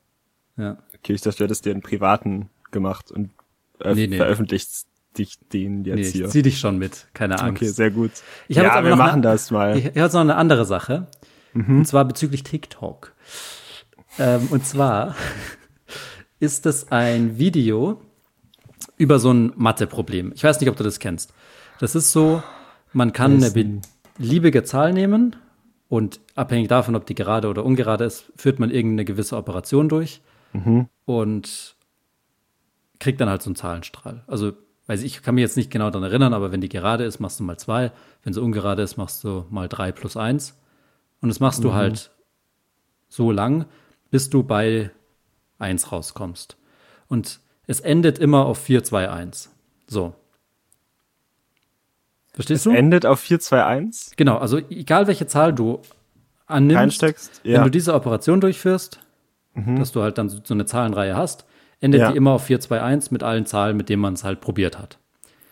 Ja. Okay, ich dachte, du hättest dir einen privaten gemacht und äh, Nee, nee. veröffentlicht dich den jetzt Nee, ich hier. zieh dich schon mit, keine Angst. Okay, sehr gut. Ich ja, aber wir noch machen eine, das mal. Ich, ich habe jetzt noch eine andere Sache. Und zwar bezüglich TikTok. Ähm, und zwar ist es ein Video über so ein Mathe-Problem. Ich weiß nicht, ob du das kennst. Das ist so, man kann eine beliebige Zahl nehmen und abhängig davon, ob die gerade oder ungerade ist, führt man irgendeine gewisse Operation durch und kriegt dann halt so einen Zahlenstrahl. Also, weiß ich, kann mich jetzt nicht genau daran erinnern, aber wenn die gerade ist, machst du mal zwei. Wenn sie ungerade ist, machst du mal drei plus eins. Und das machst du halt so lang, bis du bei eins rauskommst. Und es endet immer auf 4, 2, 1. So. Verstehst du? Endet auf 421? Genau, also egal welche Zahl du annimmst, Reinsteckst? wenn Ja. du diese Operation durchführst, dass du halt dann so eine Zahlenreihe hast, endet Ja. die immer auf 4, 2, 1 mit allen Zahlen, mit denen man es halt probiert hat.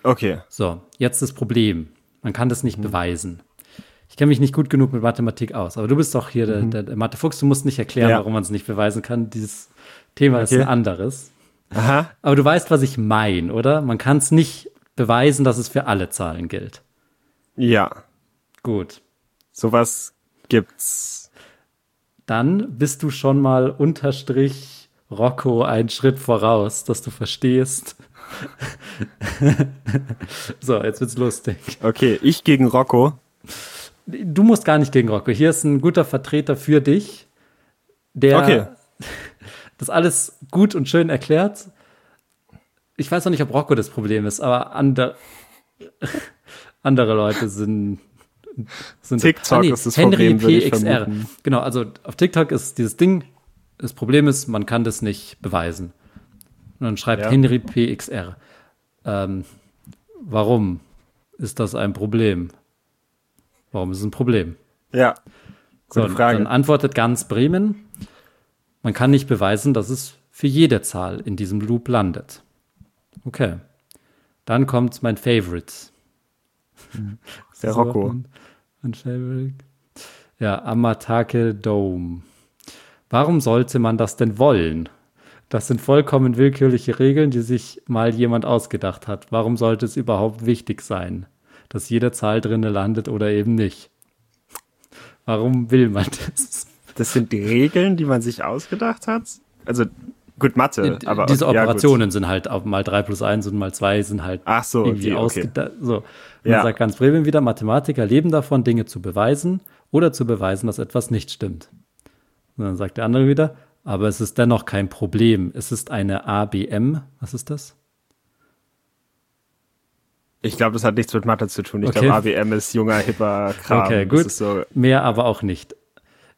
Okay. So, jetzt das Problem. Man kann das nicht Mhm. beweisen. Ich kenne mich nicht gut genug mit Mathematik aus, aber du bist doch hier der, der, der Mathefuchs, du musst nicht erklären, Mhm. Ja. warum man es nicht beweisen kann. Dieses Thema ist Okay. ein anderes. Aha. Aber du weißt, was ich meine, oder? Man kann es nicht beweisen, dass es für alle Zahlen gilt. Ja. Gut. Sowas gibt's. Dann bist du schon mal unterstrich Rocco einen Schritt voraus, dass du verstehst. so, jetzt wird's lustig. Okay, ich gegen Rocco. Du musst gar nicht gegen Rocco. Hier ist ein guter Vertreter für dich, der Okay. das alles gut und schön erklärt. Ich weiß noch nicht, ob Rocco das Problem ist, aber andere, andere Leute sind TikTok ah, nee, ist das Henry Problem, PXR. Genau, also auf TikTok ist dieses Ding, das Problem ist, man kann das nicht beweisen. Und dann schreibt Ja. Henry PXR. Ähm, warum ist das ein Problem? Warum ist es ein Problem? Ja. So, Gute Frage. Dann antwortet ganz Bremen, man kann nicht beweisen, dass es für jede Zahl in diesem Loop landet. Okay. Dann kommt mein Favorite. Der So, Rocco. Mein Favorite. Ja, Amatake Dome. Warum sollte man das denn wollen? Das sind vollkommen willkürliche Regeln, die sich mal jemand ausgedacht hat. Warum sollte es überhaupt wichtig sein, dass jede Zahl drinne landet oder eben nicht? Warum will man das? Das sind die Regeln, die man sich ausgedacht hat. Also gut Mathe, aber Diese ja. Operationen sind halt auf mal 3 plus 1 und mal 2 sind halt Ach so, irgendwie okay, okay. ausgedacht. So. Und Ja. sagt ganz Bremen wieder, Mathematiker leben davon, Dinge zu beweisen oder zu beweisen, dass etwas nicht stimmt. Und dann sagt der andere wieder, aber es ist dennoch kein Problem. Es ist eine ABM. Was ist das? Ich glaube, das hat nichts mit Mathe zu tun. Ich Okay. glaube, ABM ist junger, hipper Kram. Okay, gut. ist so, Mehr aber auch nicht.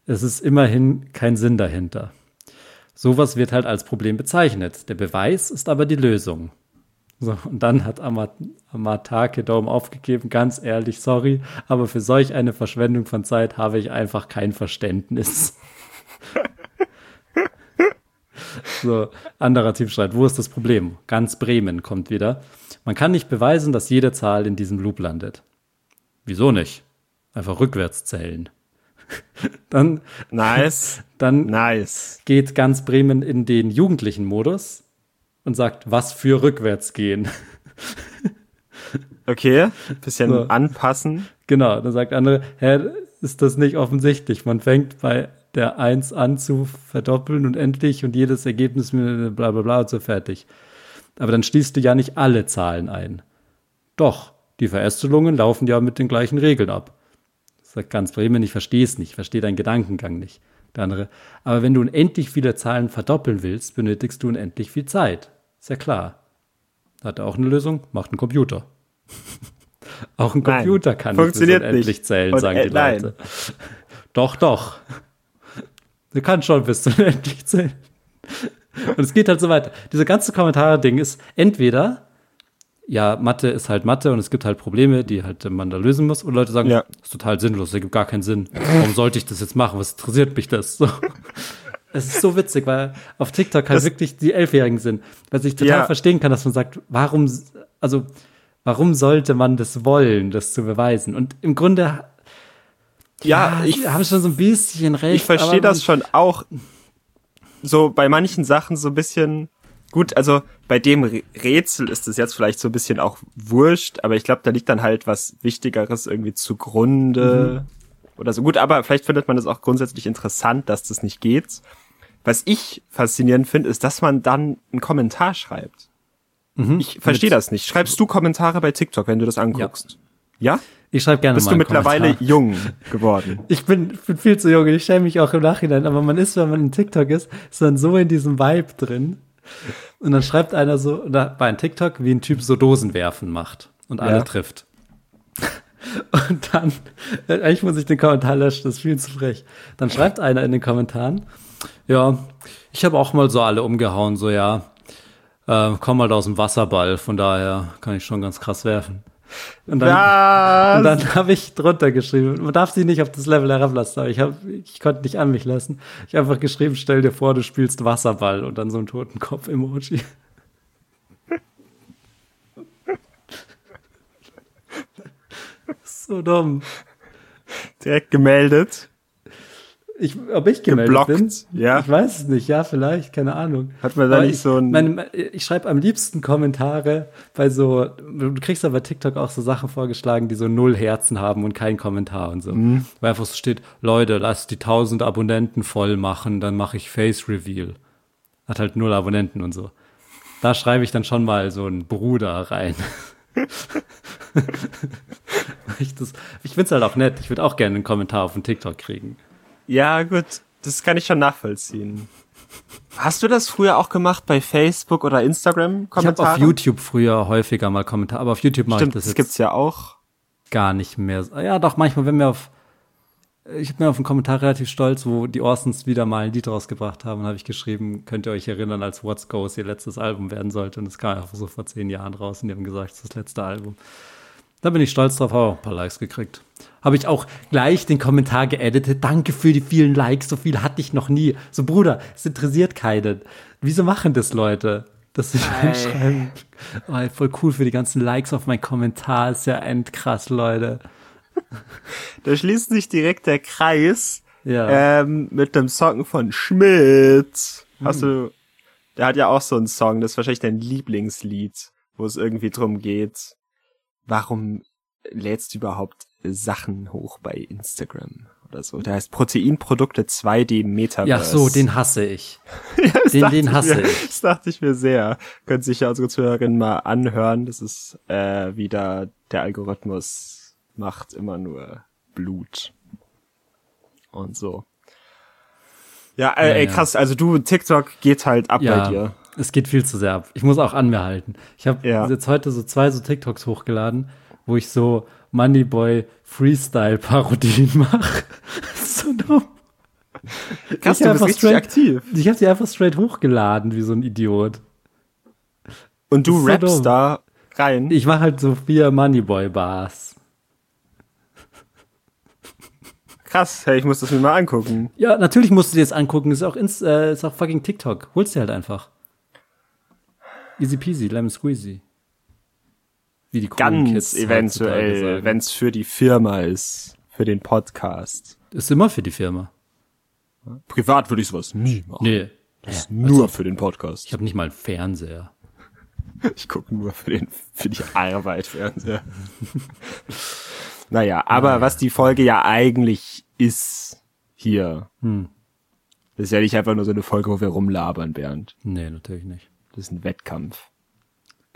Es ist immerhin kein Sinn dahinter. Sowas wird halt als Problem bezeichnet. Der Beweis ist aber die Lösung. So, und dann hat Amat Amatake Daumen aufgegeben, ganz ehrlich, sorry, aber für solch eine Verschwendung von Zeit habe ich einfach kein Verständnis. so, anderer schreibt, wo ist das Problem? Ganz Bremen kommt wieder. Man kann nicht beweisen, dass jede Zahl in diesem Loop landet. Wieso nicht? Einfach rückwärts zählen. dann, nice, dann nice. geht ganz Bremen in den jugendlichen Modus und sagt, was für rückwärts gehen. Okay, bisschen So. anpassen. genau, dann sagt andere, hä, ist das nicht offensichtlich? Man fängt bei der 1 an zu verdoppeln und endlich und jedes Ergebnis mit bla bla bla und so fertig. Aber dann schließt du ja nicht alle Zahlen ein. Doch, die Verästelungen laufen ja mit den gleichen Regeln ab. Sagt ganz Bremen, ich verstehe es nicht, ich verstehe deinen Gedankengang nicht. Der andere, aber wenn du unendlich viele Zahlen verdoppeln willst, benötigst du unendlich viel Zeit. Ist ja klar. Hat er auch eine Lösung? Macht ein Computer. auch ein Nein, Computer kann funktioniert nicht unendlich zählen, Und, sagen äh, die nein. Leute. Doch, doch. Du kannst schon bis zum unendlich zählen. Und es geht halt so weiter. Diese ganze Kommentare-Ding ist entweder, ja, Mathe ist halt Mathe und es gibt halt Probleme, die halt man da lösen muss. Und Leute sagen, Ja. das ist total sinnlos, das ergibt gar keinen Sinn. Warum sollte ich das jetzt machen? Was interessiert mich das? So. Es ist so witzig, weil auf TikTok halt Das- wirklich die Elfjährigen sind. Was ich total Ja. verstehen kann, dass man sagt, warum, also, warum sollte man das wollen, das zu beweisen? Und im Grunde Ja, ich ich, habe schon so ein bisschen recht. ich verstehe das schon auch. So bei manchen Sachen so ein bisschen. Gut, also bei dem Rätsel ist es jetzt vielleicht so ein bisschen auch wurscht, aber ich glaube, da liegt dann halt was Wichtigeres irgendwie zugrunde oder so. Gut, aber vielleicht findet man es auch grundsätzlich interessant, dass das nicht geht. Was ich faszinierend finde, ist, dass man dann einen Kommentar schreibt. Ich verstehe das nicht. Schreibst du Kommentare bei TikTok, wenn du das anguckst? Ja? Ich schreibe gerne Bist mal du einen mittlerweile Kommentar. jung geworden? Ich bin, bin viel zu jung und ich schäme mich auch im Nachhinein, aber man ist, wenn man in TikTok ist, ist dann so in diesem Vibe drin. Und dann schreibt einer so, oder bei einem TikTok, wie ein Typ so Dosen werfen macht und alle Ja. trifft. Und dann, äh, eigentlich muss ich den Kommentar löschen, das ist viel zu frech. Dann schreibt einer in den Kommentaren, ja, ich habe auch mal so alle umgehauen, so ja, äh, komm halt aus dem Wasserball, von daher kann ich schon ganz krass werfen. Und dann, und dann habe ich drunter geschrieben, man darf sich nicht auf das Level herablassen, aber ich, hab, ich konnte nicht an mich lassen. Ich habe einfach geschrieben, stell dir vor, du spielst Wasserball und dann so ein Totenkopf-Emoji. so dumm. Direkt gemeldet. Ich, ob ich gemeldet Geblockt, bin? ja. Ich weiß es nicht, ja, vielleicht, keine Ahnung. Hat man da Aber nicht ich, so ein- Meine, ich schreibe am liebsten Kommentare bei so, du kriegst aber TikTok auch so Sachen vorgeschlagen, die so null Herzen haben und keinen Kommentar und so. Mhm. Weil einfach so steht, Leute, lasst die 1000 Abonnenten voll machen, dann mache ich Face Reveal. Hat halt null Abonnenten und so. Da schreibe ich dann schon mal so einen Bruder rein. ich das, ich find's halt auch nett. Ich würde auch gerne einen Kommentar auf den TikTok kriegen. Ja, gut, das kann ich schon nachvollziehen. Hast du das früher auch gemacht bei Facebook oder Instagram Ich habe Kommentare? auf YouTube früher häufiger mal Kommentare, aber auf YouTube mache ich das das jetzt. gibt's ja auch. gar nicht mehr. Ja, doch, manchmal, wenn wir auf. Ich mir auf einen Kommentar relativ stolz, wo die Orsons wieder mal ein Lied rausgebracht haben, habe ich geschrieben, könnt ihr euch erinnern, als What's Goes ihr letztes Album werden sollte. Und es kam einfach so vor zehn Jahren raus und die haben gesagt, es ist das letzte Album. Da bin ich stolz drauf, habe auch ein paar Likes gekriegt. Habe ich auch gleich den Kommentar geeditet. Danke für die vielen Likes, so viel hatte ich noch nie. So, Bruder, es interessiert keinen. Wieso machen das Leute? Dass sie schreiben, oh, voll cool für die ganzen Likes auf mein Kommentar, ist ja endkrass, Leute. Da schließt sich direkt der Kreis Ja. ähm, mit dem Song von Schmidt. Hm. Hast du, der hat ja auch so einen Song, das ist wahrscheinlich dein Lieblingslied, wo es irgendwie drum geht, warum lädst du überhaupt Sachen hoch bei Instagram oder so. Der heißt Proteinprodukte 2D Metaverse. ja, so, den hasse ich. Das den- den hasse mir, ich. Das dachte ich mir sehr. Können sich ja unsere Zuhörerinnen mal anhören. Das ist äh, wieder der Algorithmus macht immer nur Blut. Und so. Ja, äh, Ja, ey, ja. krass. Also du, TikTok geht halt ab Ja, bei dir. es geht viel zu sehr ab. Ich muss auch an mir halten. Ich habe Ja. jetzt heute so zwei so TikToks hochgeladen, wo ich so Moneyboy Freestyle Parodien mache. so dumm. Krass, Ich du bist straight- aktiv. Ich habe sie einfach straight hochgeladen, wie so ein Idiot. Und du so rappst dumm. da rein. Ich mache halt so vier Moneyboy Bars. Krass, hey, ich muss das mir mal angucken. Ja, natürlich musst du dir das angucken. Ist auch, ins, äh, ist auch fucking TikTok. Holst dir halt einfach. Easy peasy, lemon squeezy. Wie die Ganz Kids eventuell, wenn es für die Firma ist, für den Podcast. Ist immer für die Firma. Privat würde ich sowas nie machen. Nee. Das ist nur für den Podcast. Ich habe nicht mal einen Fernseher. Ich gucke nur für den für die Arbeit Fernseher. naja, aber was die Folge ja eigentlich ist hier, Hm. das ist ja nicht einfach nur so eine Folge, wo wir rumlabern, Bernd. Nee, natürlich nicht. Das ist ein Wettkampf.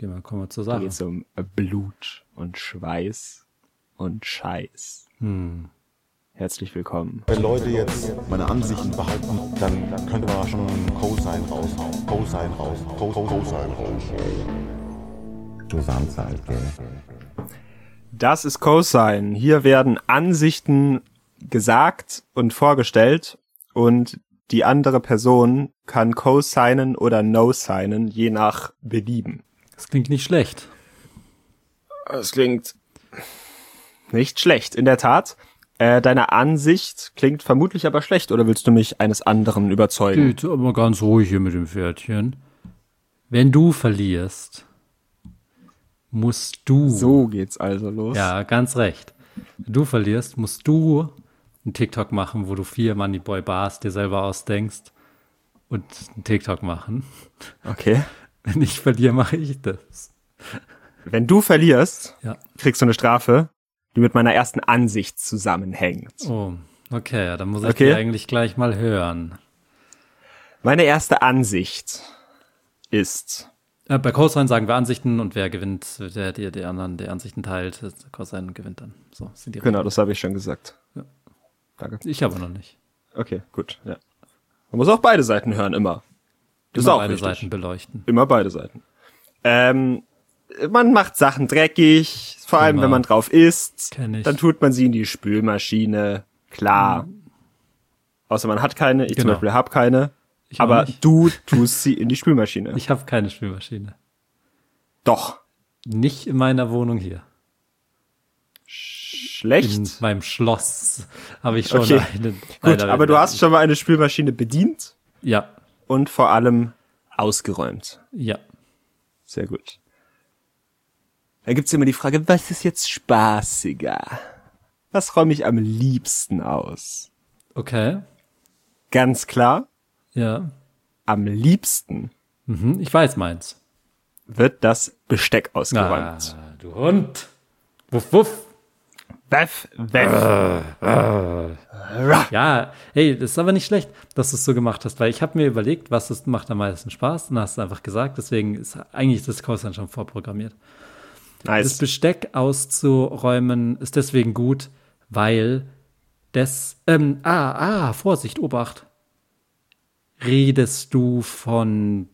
Gehen wir, kommen wir zur Da Sache. geht's um Blut und Schweiß und Scheiß. Hm. Herzlich willkommen. Wenn Leute jetzt meine Ansichten behalten, dann, dann könnte man schon Cosine raushauen. Cosine raus. Co- Co- Cosine raus. Zusammenzeit, gell? Das ist Cosine. Hier werden Ansichten gesagt und vorgestellt und die andere Person kann co-signen oder no-signen, je nach Belieben. Das klingt nicht schlecht. Das klingt nicht schlecht, in der Tat. Äh, deine Ansicht klingt vermutlich aber schlecht, oder willst du mich eines anderen überzeugen? Geht aber ganz ruhig hier mit dem Pferdchen. Wenn du verlierst, musst du. So geht's also los. Ja, ganz recht. Wenn du verlierst, musst du einen TikTok machen, wo du vier Moneyboy Bars dir selber ausdenkst und einen TikTok machen. Okay. Wenn ich verliere, mache ich das. Wenn du verlierst, Ja. kriegst du eine Strafe, die mit meiner ersten Ansicht zusammenhängt. Oh, okay, ja, dann muss ich Okay. die eigentlich gleich mal hören. Meine erste Ansicht ist, Äh, bei Cosine sagen wir Ansichten und wer gewinnt, der die, die anderen die Ansichten teilt, Cosine gewinnt dann. So sind die genau, Regeln. das habe ich schon gesagt. Ja. Danke. Ich aber noch nicht. Okay, gut, ja. Man muss auch beide Seiten hören, immer. Das Immer beide wichtig. Seiten beleuchten. Immer beide Seiten. Ähm, man macht Sachen dreckig, vor allem Immer. wenn man drauf isst. Dann tut man sie in die Spülmaschine. Klar. Außer man hat keine. Ich zum Genau. Beispiel habe keine. Ich aber du tust sie in die Spülmaschine. Ich habe keine Spülmaschine. Doch. Nicht in meiner Wohnung hier. Schlecht. In meinem Schloss habe ich schon Okay. einen. Gut, Nein, da- aber du hast schon mal eine Spülmaschine bedient Ja, und vor allem ausgeräumt. ja. Sehr gut. Da gibt's immer die Frage, was ist jetzt spaßiger? Was räume ich am liebsten aus? Okay. Ganz klar, Ja. am liebsten Mhm, ich weiß meins. wird das Besteck ausgeräumt. Ah, du Hund. Wuff, wuff. Weff, weff. Ja, hey, das ist aber nicht schlecht, dass du es so gemacht hast, weil ich habe mir überlegt, was ist, macht am meisten Spaß und hast es einfach gesagt, deswegen ist eigentlich das Kurs dann schon vorprogrammiert. Das Nice. Besteck auszuräumen ist deswegen gut, weil das, ähm, ah, ah, Vorsicht, Obacht. Redest du von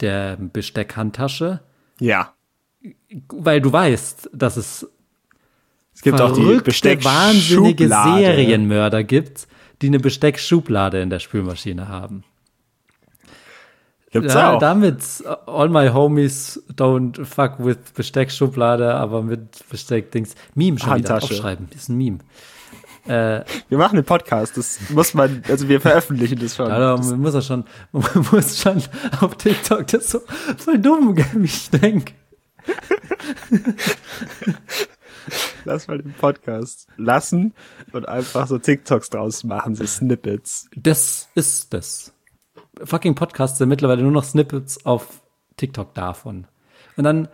der Besteckhandtasche? Ja. Weil du weißt, dass es Es gibt auch die Besteckschublade. wahnsinnige Serienmörder gibt, die eine Besteckschublade in der Spülmaschine haben. Gibt's Ja, auch. damit all my homies don't fuck with Besteckschublade, aber mit Besteckdings. Meme schon wieder Handtasche. aufschreiben. Ist ein Meme. Wir machen einen Podcast, das muss man, also wir veröffentlichen das schon. Ja, da muss er schon, man muss schon auf TikTok das so voll dumm, wie ich denke. Lass mal den Podcast lassen und einfach so TikToks draus machen, so Snippets. Das ist das. Fucking Podcasts sind mittlerweile nur noch Snippets auf TikTok davon. Und dann,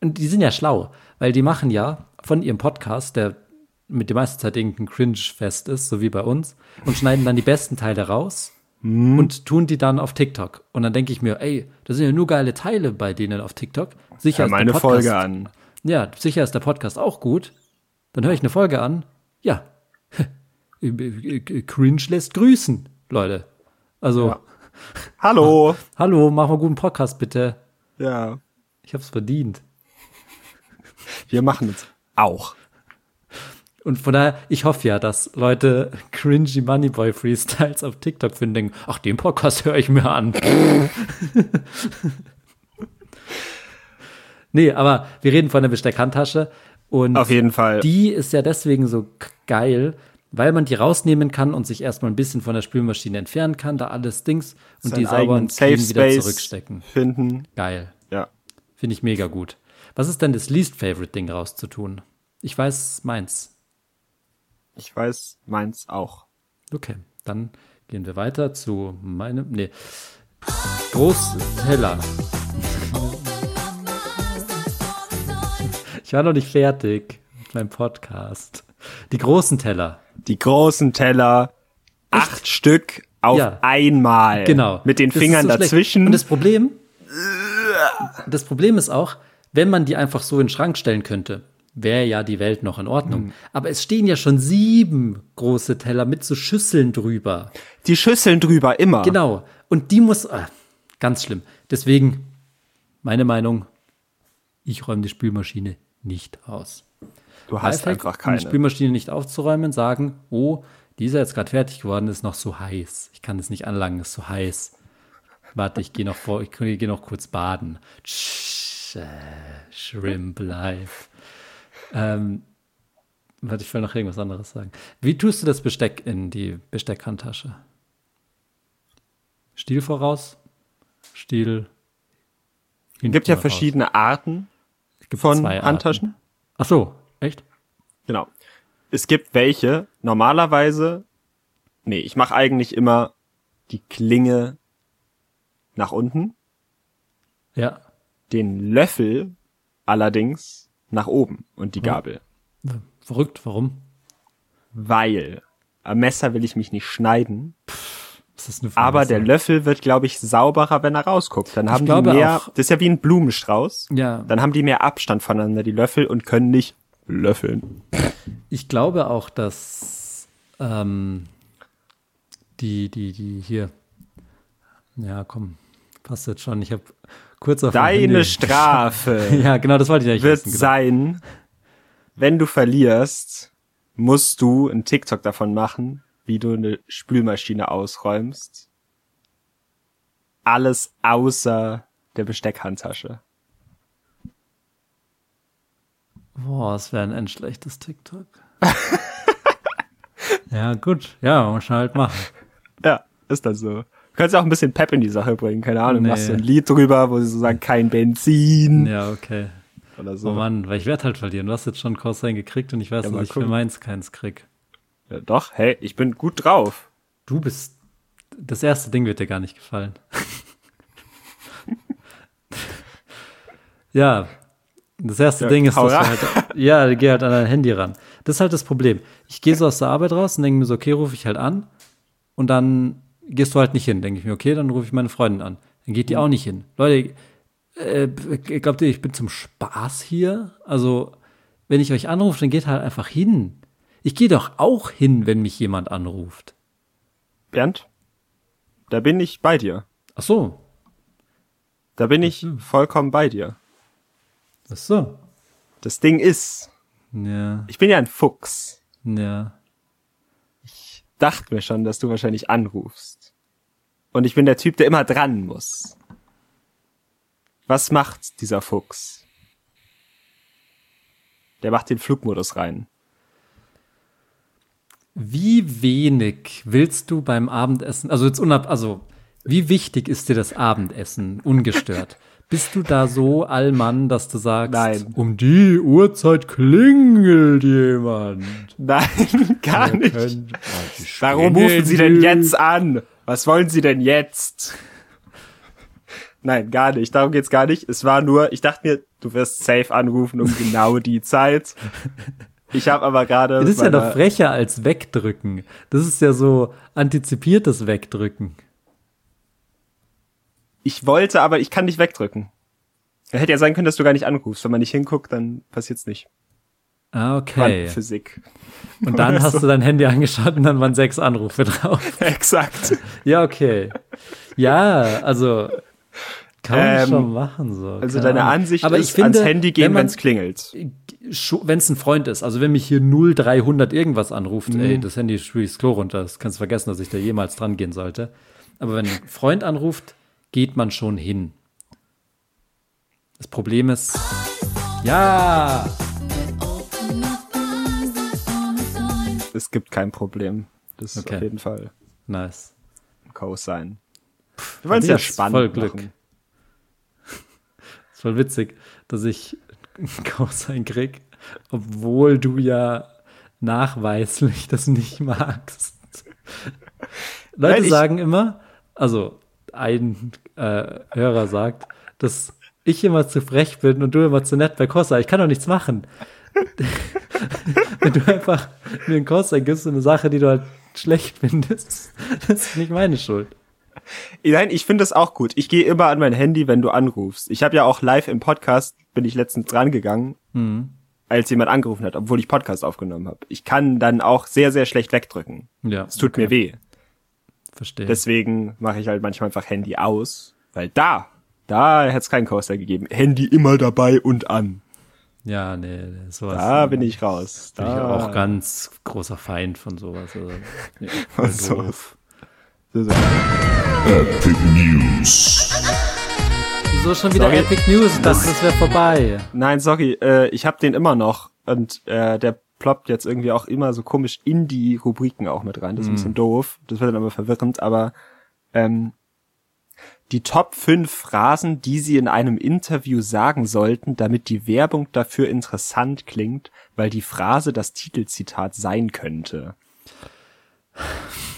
und die sind ja schlau, weil die machen ja von ihrem Podcast, der mit der meisten Zeit irgendein Cringe-Fest ist, so wie bei uns, und schneiden dann die besten Teile raus und tun die dann auf TikTok. Und dann denke ich mir, ey, das sind ja nur geile Teile bei denen auf TikTok. Sicher Hör ist mal der eine Podcast, Folge an. Ja, sicher ist der Podcast auch gut. Dann höre ich eine Folge an. Ja. Cringe lässt grüßen, Leute. Also, Hallo. hallo, mach mal einen guten Podcast, bitte. Ja, Ich hab's verdient. wir machen es auch. Und von daher, ich hoffe ja, dass Leute cringy Moneyboy Freestyles auf TikTok finden, denken, ach, den Podcast höre ich mir an. nee, aber wir reden von der Besteckhandtasche und Auf jeden Fall. die ist ja deswegen so geil, weil man die rausnehmen kann und sich erstmal ein bisschen von der Spülmaschine entfernen kann, da alles Dings und Seinen die sauber eigenen und Safe wieder Space zurückstecken. Finden. Geil. Ja. Finde ich mega gut. Was ist denn das least favorite Ding rauszutun? Ich weiß meins. Ich weiß meins auch. Okay, dann gehen wir weiter zu meinem. Nee. Großteller. Ich war noch nicht fertig mit meinem Podcast. Die großen Teller. Die großen Teller, acht Stück auf Ja. einmal. Genau. Mit den Das Fingern so schlecht. dazwischen. Und das Problem, das Problem ist auch, wenn man die einfach so in den Schrank stellen könnte, wäre ja die Welt noch in Ordnung. Mhm. Aber es stehen ja schon sieben große Teller mit so Schüsseln drüber. die Schüsseln drüber immer. Genau. Und die muss, ah, ganz schlimm. Deswegen, meine Meinung, ich räume die Spülmaschine nicht aus. Du hast Lifehack, einfach Um keine. die Spülmaschine nicht aufzuräumen, sagen, oh, dieser jetzt gerade fertig geworden ist, noch so heiß. Ich kann es nicht anlangen, ist so heiß. Warte, ich gehe noch vor, ich gehe noch kurz baden. Tsch, äh, Shrimp Life. Ähm, warte, ich will noch irgendwas anderes sagen. Wie tust du das Besteck in die Besteckhandtasche? Stiel voraus, Stiel. Es gibt ja hinten raus. verschiedene Arten von zwei Arten. Handtaschen. Ach so, echt? Genau. Es gibt welche, normalerweise, nee, ich mache eigentlich immer die Klinge nach unten, Ja. den Löffel allerdings nach oben und die Hm. Gabel. Verrückt, warum? Weil am Messer will ich mich nicht schneiden, Was aber der Löffel wird, glaube ich, sauberer, wenn er rausguckt. Dann haben die mehr, auch- das ist ja wie ein Blumenstrauß. Ja. Dann haben die mehr Abstand voneinander, die Löffel, und können nicht löffeln. Ich glaube auch, dass ähm, die, die, die hier. Ja, komm, passt jetzt schon. Ich habe kurz auf Deine Strafe Ja, genau, das wollte ich eigentlich wird wissen, genau. sein, wenn du verlierst, musst du einen TikTok davon machen, wie du eine Spülmaschine ausräumst. Alles außer der Besteckhandtasche. Boah, das wäre ein endschlechtes TikTok. ja, gut. Ja, muss man halt machen. Ja, ist das so. Du kannst auch ein bisschen Pep in die Sache bringen, keine Ahnung, Nee. machst du ein Lied drüber, wo sie so sagen, kein Benzin Ja, okay. oder so. Oh Mann, weil ich werde halt verlieren. Du hast jetzt schon Cosine gekriegt und ich weiß, Ja, dass ich für gucken. meins keins krieg. Ja, doch, hey, ich bin gut drauf. Du bist. Das erste Ding wird dir gar nicht gefallen. ja. Das erste Ja, Ding ist, dass du halt, ja, geh halt an dein Handy ran. Das ist halt das Problem. Ich gehe so aus der Arbeit raus und denke mir so, okay, rufe ich halt an. Und dann gehst du halt nicht hin. Denke ich mir, okay, dann rufe ich meine Freundin an. Dann geht die auch nicht hin. Leute, äh, glaubt ihr, ich bin zum Spaß hier? Also, wenn ich euch anrufe, dann geht halt einfach hin. Ich gehe doch auch hin, wenn mich jemand anruft. Bernd, da bin ich bei dir. Ach so, Da bin ich vollkommen bei dir. ach so. Das Ding ist, Ja, Ich bin ja ein Fuchs. ja. Dachte mir schon, dass du wahrscheinlich anrufst. Und ich bin der Typ, der immer dran muss. Was macht dieser Fuchs? Der macht den Flugmodus rein. Wie wenig willst du beim Abendessen, also jetzt unab, also wie wichtig ist dir das Abendessen ungestört? Bist du da so allmann, dass du sagst, Nein. um die Uhrzeit klingelt jemand? Nein, gar Wir nicht. können- Warum rufen Sie denn jetzt an? Was wollen Sie denn jetzt? Nein, gar nicht. Darum geht's gar nicht. Es war nur, ich dachte mir, du wirst safe anrufen um genau die Zeit. Ich habe aber gerade. Das ist ja noch frecher als wegdrücken. Das ist ja so antizipiertes Wegdrücken. Ich wollte, aber ich kann nicht wegdrücken. Hätte ja sein können, dass du gar nicht anrufst. Wenn man nicht hinguckt, dann passiert's nicht. Ah, okay. Physik. Und dann hast du dein Handy angeschaut und dann waren sechs Anrufe drauf. Exakt. Ja, okay. Ja, also kann man Ähm, schon machen so. Also deine Ahnung. Ansicht Aber ist, ich finde, ans Handy wenn gehen, man- wenn's klingelt. wenn es ein Freund ist, also wenn mich hier 0300 irgendwas anruft, Mhm. ey, das Handy spüre ich das Klo runter, das kannst du vergessen, dass ich da jemals dran gehen sollte. Aber wenn ein Freund anruft, geht man schon hin. Das Problem ist, ja, Es gibt kein Problem. Das ist Okay. auf jeden Fall nice. Cosine. Wir wollen es ja spannend voll Glück. machen. Voll witzig, dass ich Cosine krieg, obwohl du ja nachweislich das nicht magst. Leute Nein, sagen immer, also ein äh, Hörer sagt, dass ich immer zu frech bin und du immer zu nett bei Corsa. Ich kann doch nichts machen. Wenn du einfach mir einen Corsa gibst und eine Sache, die du halt schlecht findest, das ist nicht meine Schuld. Nein, ich finde das auch gut. Ich gehe immer an mein Handy, wenn du anrufst. Ich habe ja auch live im Podcast, bin ich letztens dran gegangen, Mhm. als jemand angerufen hat, obwohl ich Podcast aufgenommen habe. Ich kann dann auch sehr, sehr schlecht wegdrücken. Ja, Es tut mir weh. verstehe. Deswegen mache ich halt manchmal einfach Handy aus, weil da, da hätte es keinen Coaster gegeben. Handy immer dabei und an. Ja, nee, sowas. Da bin ich raus. bin Da ich auch ganz großer Feind von sowas. Also, nee, Was so. doof. So, so. Wieso schon wieder Sorry. Epic News? Dachte, das wäre vorbei. Nein, sorry, äh, ich habe den immer noch und äh, der ploppt jetzt irgendwie auch immer so komisch in die Rubriken auch mit rein. Das ist ein bisschen doof. Das wird dann aber verwirrend, aber ähm, die Top 5 Phrasen, die sie in einem Interview sagen sollten, damit die Werbung dafür interessant klingt, weil die Phrase das Titelzitat sein könnte.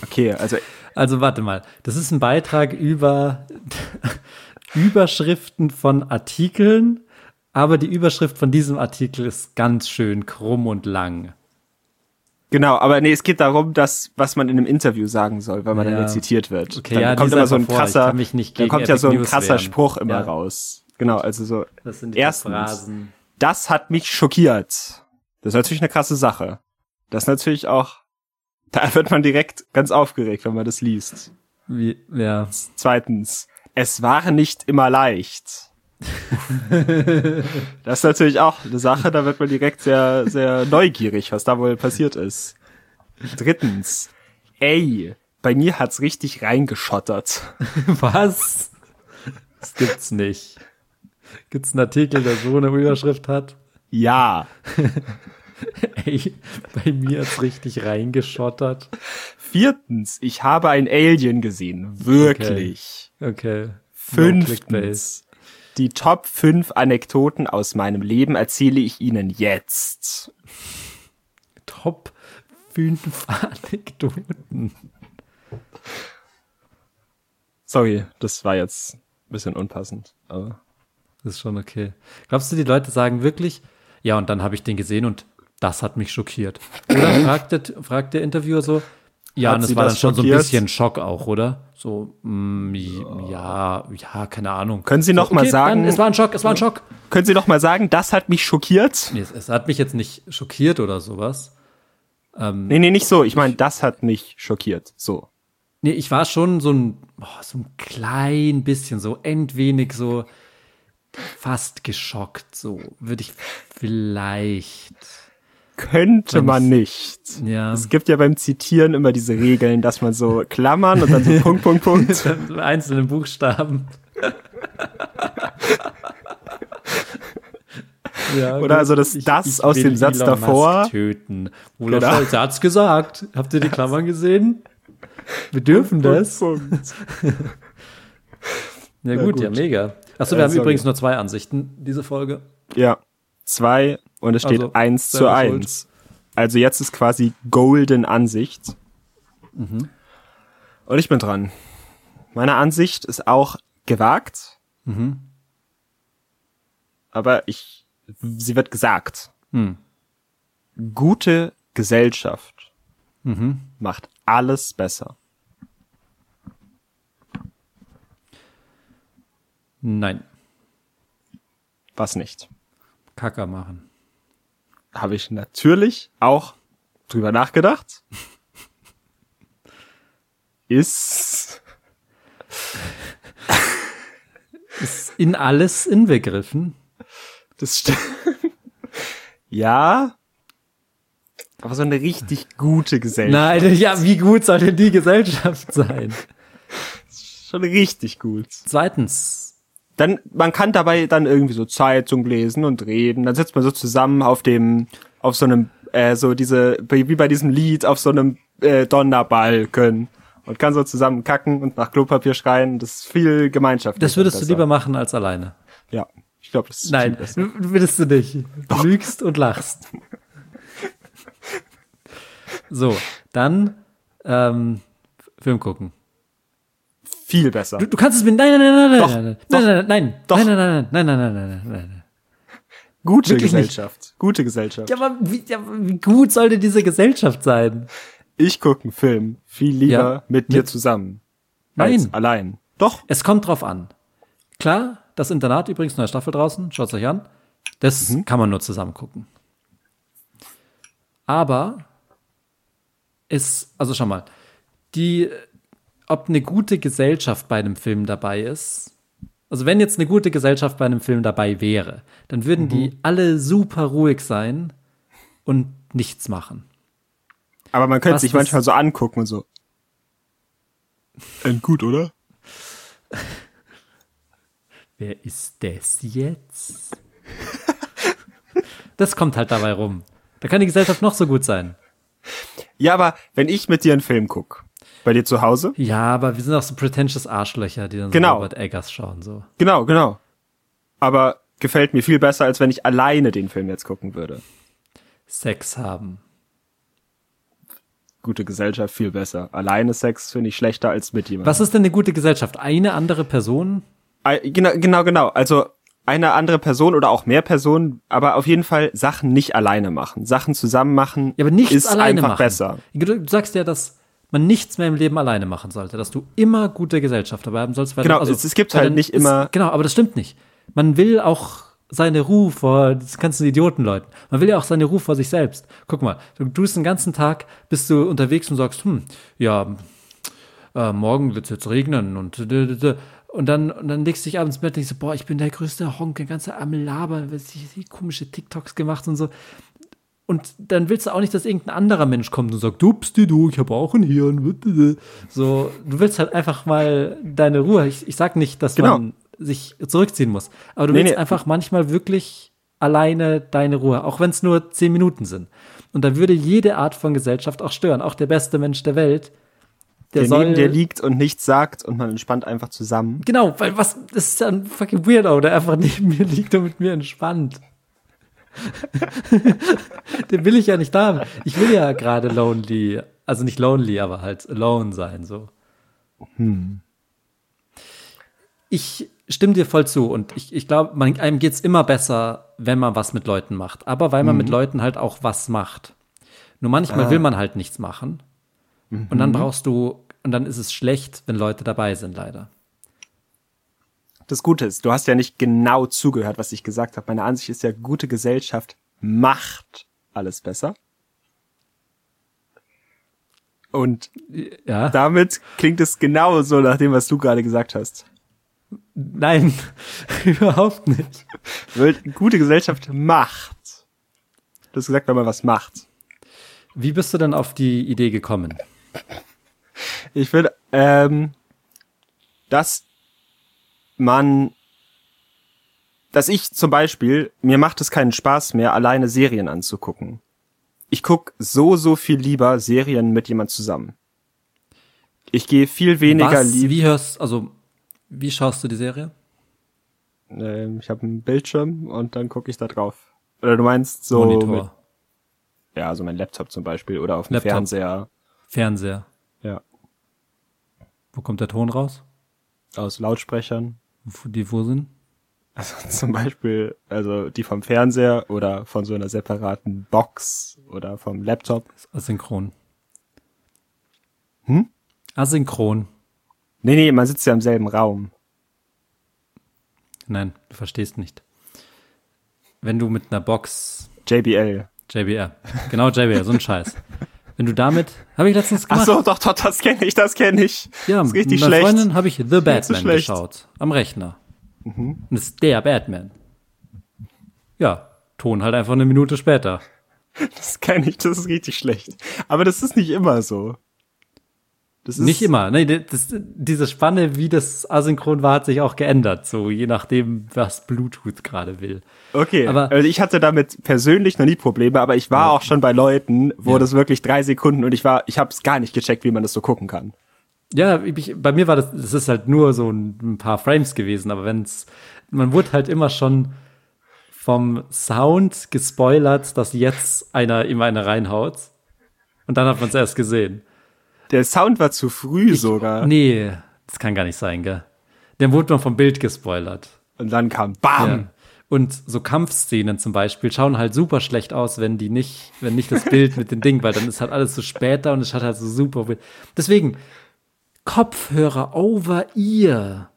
Okay, also Also warte mal, das ist ein Beitrag über Überschriften von Artikeln, aber die Überschrift von diesem Artikel ist ganz schön krumm und lang. Genau, aber nee, es geht darum, dass was man in einem Interview sagen soll, weil man Ja. dann zitiert wird. Okay, dann ja, kommt immer so ein krasser, dann kommt ja so ein News krasser wehren. Spruch immer Ja. raus. Genau, also so Das sind die Erstens. Phrasen. das hat mich schockiert. Das ist natürlich eine krasse Sache. Das ist natürlich auch da wird man direkt ganz aufgeregt, wenn man das liest. Wie, ja. Zweitens, es war nicht immer leicht. das ist natürlich auch eine Sache, da wird man direkt sehr, sehr neugierig, was da wohl passiert ist. Drittens, ey, bei mir hat's richtig reingeschottert. Was? Das gibt's nicht. Gibt's einen Artikel, der so eine Überschrift hat? Ja. Ey, bei mir hat's richtig reingeschottert. Viertens, ich habe ein Alien gesehen. Wirklich. Okay. No Clickbait. Fünftens, die Top 5 Anekdoten aus meinem Leben erzähle ich Ihnen jetzt. Top 5 Anekdoten. Sorry, das war jetzt ein bisschen unpassend. Aber Das ist schon okay. Glaubst du, die Leute sagen wirklich, ja, und dann habe ich den gesehen und das hat mich schockiert? Oder fragt der, fragt der Interviewer so, ja, Hat und es war dann schon so ein schockiert? bisschen Schock auch, oder? So, mm, ja, ja, keine Ahnung. Können Sie noch so, mal okay, sagen- Dann, es war ein Schock, es war ein Schock. können Sie doch mal sagen, das hat mich schockiert? Nee, es, es hat mich jetzt nicht schockiert oder sowas. Nee, nee, nicht so. Ich meine, das hat mich schockiert. So. Nee, ich war schon so ein, oh, so ein klein bisschen, so endwenig so fast geschockt, so würde ich vielleicht. Könnte man nicht. Ja. Es gibt ja beim Zitieren immer diese Regeln, dass man so Klammern und dann so Punkt, Punkt, Punkt. Einzelne Buchstaben. ja, Oder also das das aus will dem Satz Elon davor. Musk töten. Olaf Genau. Scholz hat's gesagt. Habt ihr die Klammern gesehen? Wir dürfen das. Punkt, Punkt. Ja gut, gut. ja mega. Achso, Äh, wir haben sorry. übrigens nur zwei Ansichten, diese Folge. Ja, zwei und es steht Also, eins zu selber schuld. eins. Also jetzt ist quasi Golden Ansicht. Mhm. Und ich bin dran. Meine Ansicht ist auch gewagt. Mhm. Aber ich, sie wird gesagt. Hm. Gute Gesellschaft Mhm. macht alles besser. Nein, Was nicht? Kacker machen. Habe ich natürlich auch drüber nachgedacht. Ist Ist in alles inbegriffen. Das stimmt. ja. Aber so eine richtig gute Gesellschaft. Nein, ja, wie gut soll denn die Gesellschaft sein? Schon richtig gut. Zweitens, Dann, man kann dabei dann irgendwie so Zeitung lesen und reden. Dann sitzt man so zusammen auf dem, auf so einem, äh, so diese, wie bei diesem Lied, auf so einem äh, Donnerbalken. Und kann so zusammen kacken und nach Klopapier schreien. Das ist viel Gemeinschaft. das würdest du lieber machen als alleine. Ja. Ich glaube, das ist Nein, würdest du nicht. Du lügst und lachst. So, dann ähm, Film gucken. Viel besser. Du, du kannst es mir. Nein, nein, nein, nein, Doch, nein, nein, doch, nein, nein, nein, doch. nein, nein, nein, nein, nein, nein, nein, nein, nein. Gute wirklich nicht. Gesellschaft. Gute Gesellschaft. Ja, aber wie, ja, wie gut sollte diese Gesellschaft sein? Ich gucke einen Film viel lieber Ja, mit dir mit- zusammen. Nein. Allein. Doch. Es kommt drauf an. Klar, das Internat übrigens, neue Staffel draußen, schaut's euch an. Das kann man nur zusammen gucken. Aber es, also schau mal, die, ob eine gute Gesellschaft bei einem Film dabei ist, also wenn jetzt eine gute Gesellschaft bei einem Film dabei wäre, dann würden die alle super ruhig sein und nichts machen. Aber man könnte Was sich manchmal so angucken und so. Äh, gut, oder? Wer ist das jetzt? das kommt halt dabei rum. Da kann die Gesellschaft noch so gut sein. Ja, aber wenn ich mit dir einen Film guck, bei dir zu Hause, Ja, aber wir sind auch so pretentious Arschlöcher, die dann Genau. so Robert Eggers schauen. So. genau, genau. Aber gefällt mir viel besser, als wenn ich alleine den Film jetzt gucken würde. Sex haben. Gute Gesellschaft viel besser. Alleine Sex finde ich schlechter als mit jemandem. Was ist denn eine gute Gesellschaft? Eine andere Person? Genau, genau, genau. Also eine andere Person oder auch mehr Personen, aber auf jeden Fall Sachen nicht alleine machen. Sachen zusammen machen Ja, aber nichts ist alleine einfach machen. besser. Du sagst ja, dass man nichts mehr im Leben alleine machen sollte, dass du immer gute Gesellschaft dabei haben sollst. Weil Genau, also, es- es gibt halt nicht ist, immer- Genau, aber das stimmt nicht. Man will auch seine Ruhe vor das ganzen Idiotenleuten. Man will ja auch seine Ruhe vor sich selbst. Guck mal, du, bist den ganzen Tag, bist du unterwegs und sagst, hm, ja, äh, morgen wird es jetzt regnen und und dann, und dann legst du dich abends ins Bett und denkst, so, boah, ich bin der größte Honk, der ganze am Labern, was ich die komische TikToks gemacht und so. Und dann willst du auch nicht, dass irgendein anderer Mensch kommt und sagt, dupsti du, ich habe auch ein Hirn. So, du willst halt einfach mal deine Ruhe. Ich, ich sag nicht, dass Genau. man sich zurückziehen muss. Aber du Nee, willst nee. einfach manchmal wirklich alleine deine Ruhe, auch wenn es nur zehn Minuten sind. Und da würde jede Art von Gesellschaft auch stören. Auch der beste Mensch der Welt. Der, Der soll. neben dir liegt und nichts sagt und man entspannt einfach zusammen. Genau, weil was, das ist ja ein fucking Weirdo, der einfach neben mir liegt und mit mir entspannt. Den will ich ja nicht haben. Ich will ja gerade lonely, also nicht lonely, aber halt alone sein, so. Ich stimme dir voll zu und ich, ich glaube, einem geht's immer besser, wenn man was mit Leuten macht. Aber weil man mit Leuten halt auch was macht. Nur manchmal will man halt nichts machen. Und dann brauchst du, und dann ist es schlecht, wenn Leute dabei sind, leider. Das Gute ist, du hast ja nicht genau zugehört, was ich gesagt habe. Meine Ansicht ist ja, gute Gesellschaft macht alles besser. Und Ja. damit klingt es genauso nach dem, was du gerade gesagt hast. Nein, überhaupt nicht. Weil Gute Gesellschaft macht Du hast gesagt, wenn man was macht. Wie bist du denn auf die Idee gekommen? Ich will, ähm, dass man, dass ich zum Beispiel, mir macht es keinen Spaß mehr, alleine Serien anzugucken. Ich guck so, so viel lieber Serien mit jemand zusammen. Ich gehe viel weniger Was, lieb. wie hörst, also, wie schaust du die Serie? Ähm, ich habe einen Bildschirm und dann gucke ich da drauf. Oder du meinst so Monitor, mit, ja, so mein Laptop zum Beispiel oder auf dem Laptop. Fernseher. Fernseher. Ja. Wo kommt der Ton raus? Aus Lautsprechern. Die wo sind? Also zum Beispiel, also die vom Fernseher oder von so einer separaten Box oder vom Laptop. Asynchron. Hm? Asynchron. Nee, nee, man sitzt ja im selben Raum. Nein, du verstehst nicht. Wenn du mit einer Box JBL. JBR, genau JBR, so ein Scheiß. Wenn du damit, habe ich letztens Ach gemacht. so, doch, doch, das kenne ich, das kenne ich. ja, das ist richtig mit meiner schlecht. Freundin habe ich The Batman geschaut. Am Rechner. Mhm. Und das ist der Batman. Ja, Ton halt einfach eine Minute später. Das kenne ich, das ist richtig schlecht. Aber das ist nicht immer so. Das ist Nicht immer. Nee, das, diese Spanne, wie das asynchron war, hat sich auch geändert. So, je nachdem, was Bluetooth gerade will. Okay, Aber- also ich hatte damit persönlich noch nie Probleme, aber ich war auch schon bei Leuten, wo Ja. das wirklich drei Sekunden und ich war, ich habe es gar nicht gecheckt, wie man das so gucken kann. Ja, ich, bei mir war das, das ist halt nur so ein, ein paar Frames gewesen, aber wenn's, man wurde halt immer schon vom Sound gespoilert, dass jetzt einer ihm eine reinhaut. Und dann hat man es erst gesehen. Der Sound war zu früh sogar. Nee, das kann gar nicht sein, gell? Dann wurde man vom Bild gespoilert. Und dann kam BAM! Ja. Und so Kampfszenen zum Beispiel schauen halt super schlecht aus, wenn die nicht, wenn nicht das Bild mit den Dingen, weil dann ist halt alles so später und es hat halt so super. Deswegen Kopfhörer over ear.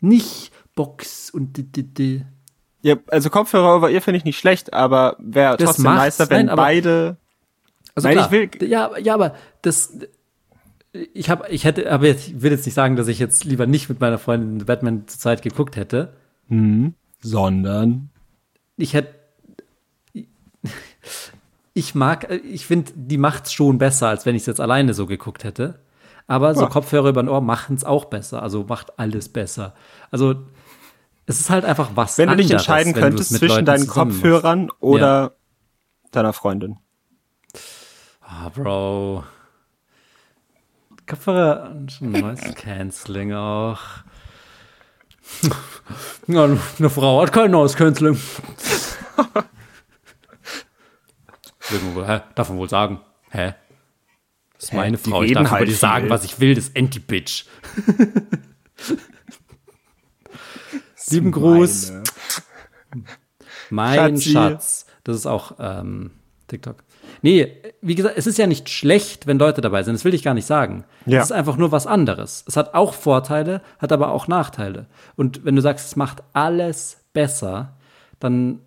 Nicht Box und di, di, di. Ja, also Kopfhörer over ihr finde ich nicht schlecht, aber wäre Das trotzdem nicer, wenn nein, beide. Also Nein, klar, ich will- ja, ja, aber das ich habe ich hätte aber ich will jetzt nicht sagen, dass ich jetzt lieber nicht mit meiner Freundin Batman zur Zeit geguckt hätte. Sondern. ich hätte ich mag ich finde die macht's schon besser als wenn ich es jetzt alleine so geguckt hätte aber so Ja. Kopfhörer über den Ohr machen's auch besser also macht alles besser also es ist halt einfach was Wenn du dich anderes, entscheiden könntest zwischen Leuten deinen zusammen machst. Kopfhörern oder deiner Freundin. Ah Bro Kopfhörer und Noise Cancelling auch ja, eine Frau hat kein Noise Cancelling Hä? Darf man wohl sagen? Hä? Das ist Hä? meine Die Frau. Ich reden darf über halt die sagen, was ich will. Das ist Anti-Bitch. Lieben Gruß. Mein Schatzi. Schatz. Das ist auch ähm, TikTok. Nee, wie gesagt, es ist ja nicht schlecht, wenn Leute dabei sind. Das will ich gar nicht sagen. Ja. Es ist einfach nur was anderes. Es hat auch Vorteile, hat aber auch Nachteile. Und wenn du sagst, es macht alles besser, dann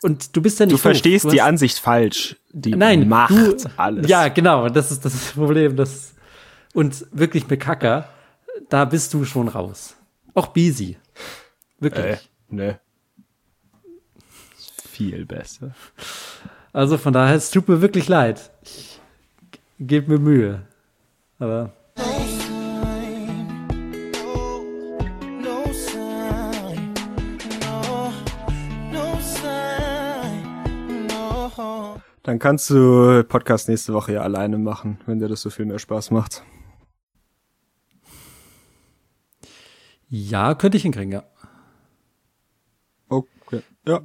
und du bist ja nicht Du verstehst doof. die Ansicht falsch. Die Nein, macht du, alles. Ja, genau. Das ist das Problem. Das und wirklich mit Kacker, da bist du schon raus. Auch busy. Wirklich. Äh, ne. Viel besser. Also von daher, es tut mir wirklich leid. Ich gebe mir Mühe. Aber. Dann kannst du Podcast nächste Woche ja alleine machen, wenn dir das so viel mehr Spaß macht. ja, könnte ich hinkriegen, ja. Okay. Ja.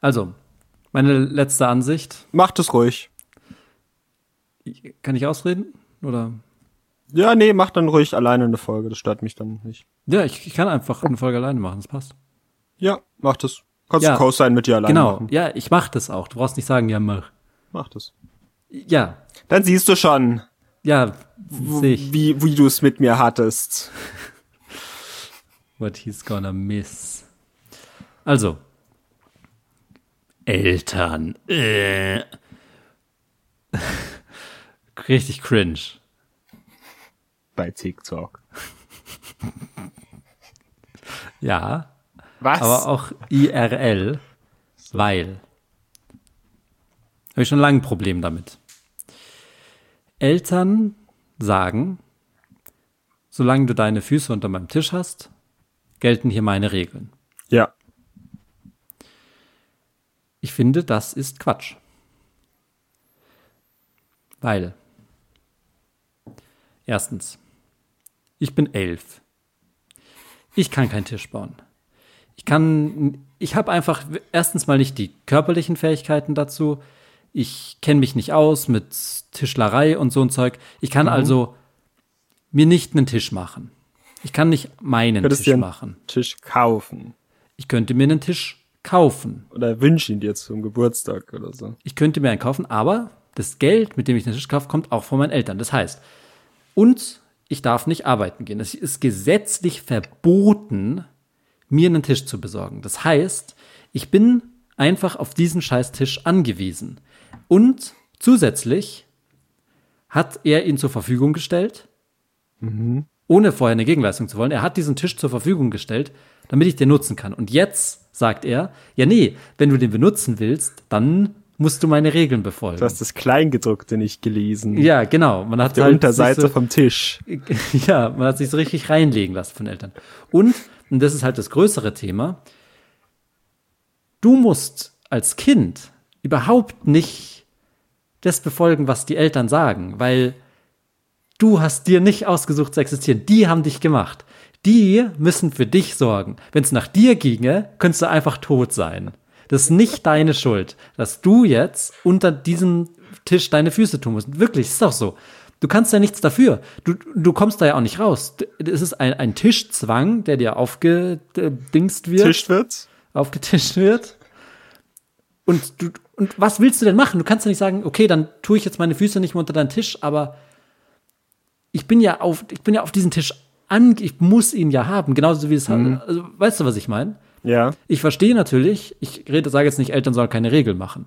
Also, meine letzte Ansicht. Macht es ruhig. Kann ich ausreden? Oder? Ja, nee, mach dann ruhig alleine eine Folge. Das stört mich dann nicht. Ja, ich, ich kann einfach eine Folge alleine machen, das passt. Ja, mach das. Kannst Ja. du Co-Sign mit dir alleine genau, machen. ja, ich mach das auch. Du brauchst nicht sagen, ja, mach. Mach das. Ja, Dann siehst du schon, ja, sehe ich. wie, wie du es mit mir hattest. What he's gonna miss. Also. Eltern. Äh. Richtig cringe. Bei TikTok. Ja. Was? aber auch IRL, weil. Habe ich schon lange ein Problem damit. Eltern sagen, solange du deine Füße unter meinem Tisch hast, gelten hier meine Regeln. Ja. Ich finde, das ist Quatsch. Weil, erstens, ich bin elf. Ich kann keinen Tisch bauen. Ich kann, ich habe einfach erstens mal nicht die körperlichen Fähigkeiten dazu. Ich kenne mich nicht aus mit Tischlerei und so ein Zeug. Ich kann also mir nicht einen Tisch machen. Ich kann nicht meinen Tisch machen. Tisch kaufen. Ich könnte mir einen Tisch kaufen. Oder wünsche ihn dir zum Geburtstag oder so. Ich könnte mir einen kaufen, aber das Geld, mit dem ich einen Tisch kaufe, kommt auch von meinen Eltern. Das heißt, und ich darf nicht arbeiten gehen. Es ist gesetzlich verboten, mir einen Tisch zu besorgen. Das heißt, ich bin einfach auf diesen scheiß Tisch angewiesen. Und zusätzlich hat er ihn zur Verfügung gestellt, ohne vorher eine Gegenleistung zu wollen. Er hat diesen Tisch zur Verfügung gestellt, damit ich den nutzen kann. Und jetzt sagt er, ja nee, wenn du den benutzen willst, dann musst du meine Regeln befolgen. Du hast das Kleingedruckte nicht gelesen. ja, genau. Man hat Der halt Unterseite so, vom Tisch. ja, man hat sich so richtig reinlegen lassen von Eltern. Und, und das ist halt das größere Thema, du musst als Kind überhaupt nicht das befolgen, was die Eltern sagen, weil du hast dir nicht ausgesucht zu existieren. Die haben dich gemacht. Die müssen für dich sorgen. Wenn es nach dir ginge, könntest du einfach tot sein. Das ist nicht deine Schuld, dass du jetzt unter diesem Tisch deine Füße tun musst. Wirklich, ist doch so. Du kannst ja nichts dafür. Du, du kommst da ja auch nicht raus. Es ist ein, ein Tischzwang, der dir aufgedingst wird Tisch wird's? aufgetischt wird. Und, du, und was willst du denn machen? Du kannst ja nicht sagen, okay, dann tue ich jetzt meine Füße nicht mehr unter deinen Tisch, aber ich bin ja auf, ich bin ja auf diesen Tisch an, ich muss ihn ja haben, genauso wie es Mhm. also, weißt du, was ich meine? Ja. Ich verstehe natürlich, ich rede, sage jetzt nicht, Eltern sollen keine Regeln machen.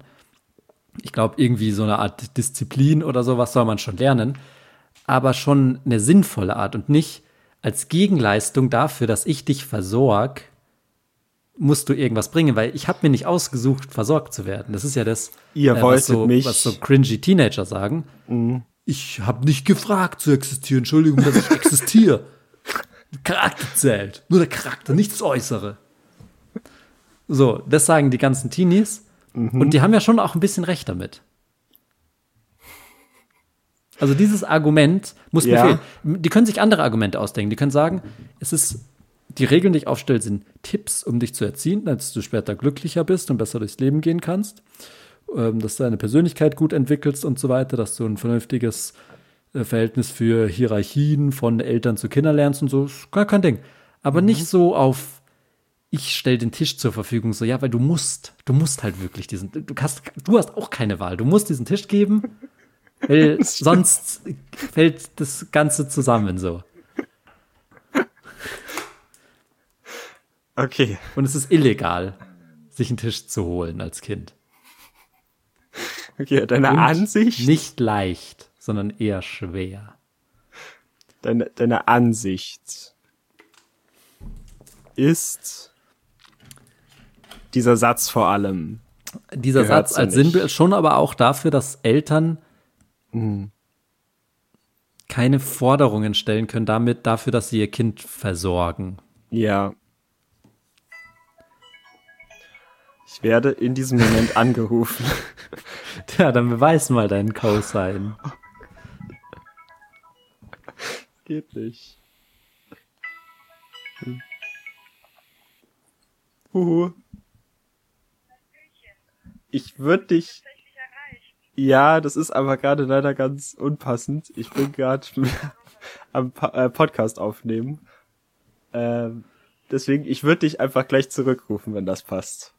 Ich glaube, irgendwie so eine Art Disziplin oder sowas soll man schon lernen, aber schon eine sinnvolle Art und nicht als Gegenleistung dafür, dass ich dich versorg, musst du irgendwas bringen, weil ich habe mir nicht ausgesucht, versorgt zu werden. Das ist ja das, Ihr was, wolltet so, mich. was so cringy Teenager sagen. Ich habe nicht gefragt zu existieren. Entschuldigung, dass ich existiere. Charakter zählt. Nur der Charakter, nichts das Äußere. So, das sagen die ganzen Teenies. Und die haben ja schon auch ein bisschen recht damit. Also dieses Argument muss mir Ja. fehlen. Die können sich andere Argumente ausdenken. Die können sagen, es ist, die Regeln, die ich aufstelle, sind Tipps, um dich zu erziehen, dass du später glücklicher bist und besser durchs Leben gehen kannst. Ähm, dass du deine Persönlichkeit gut entwickelst und so weiter, dass du ein vernünftiges äh, Verhältnis für Hierarchien von Eltern zu Kindern lernst und so. Ist gar kein Ding. Aber nicht so auf, ich stelle den Tisch zur Verfügung, so, ja, weil du musst, du musst halt wirklich diesen, du hast, du hast auch keine Wahl. Du musst diesen Tisch geben, weil sonst fällt das Ganze zusammen so. Okay. Und es ist illegal, sich einen Tisch zu holen als Kind. Okay, deine Und Ansicht, Nicht leicht, sondern eher schwer. deine, deine Ansicht ist dieser Satz vor allem. Dieser Satz als. Sinnbild schon aber auch dafür, dass Eltern keine Forderungen stellen können damit, dafür, dass sie ihr Kind versorgen. Ja. Ich werde in diesem Moment angerufen. Tja, dann beweis mal deinen Cosign. Geht nicht. Hm. Huhu. Ich würde dich. Ja, das ist aber gerade leider ganz unpassend. Ich bin gerade am äh, Podcast aufnehmen. Ähm, deswegen, ich würde dich einfach gleich zurückrufen, wenn das passt.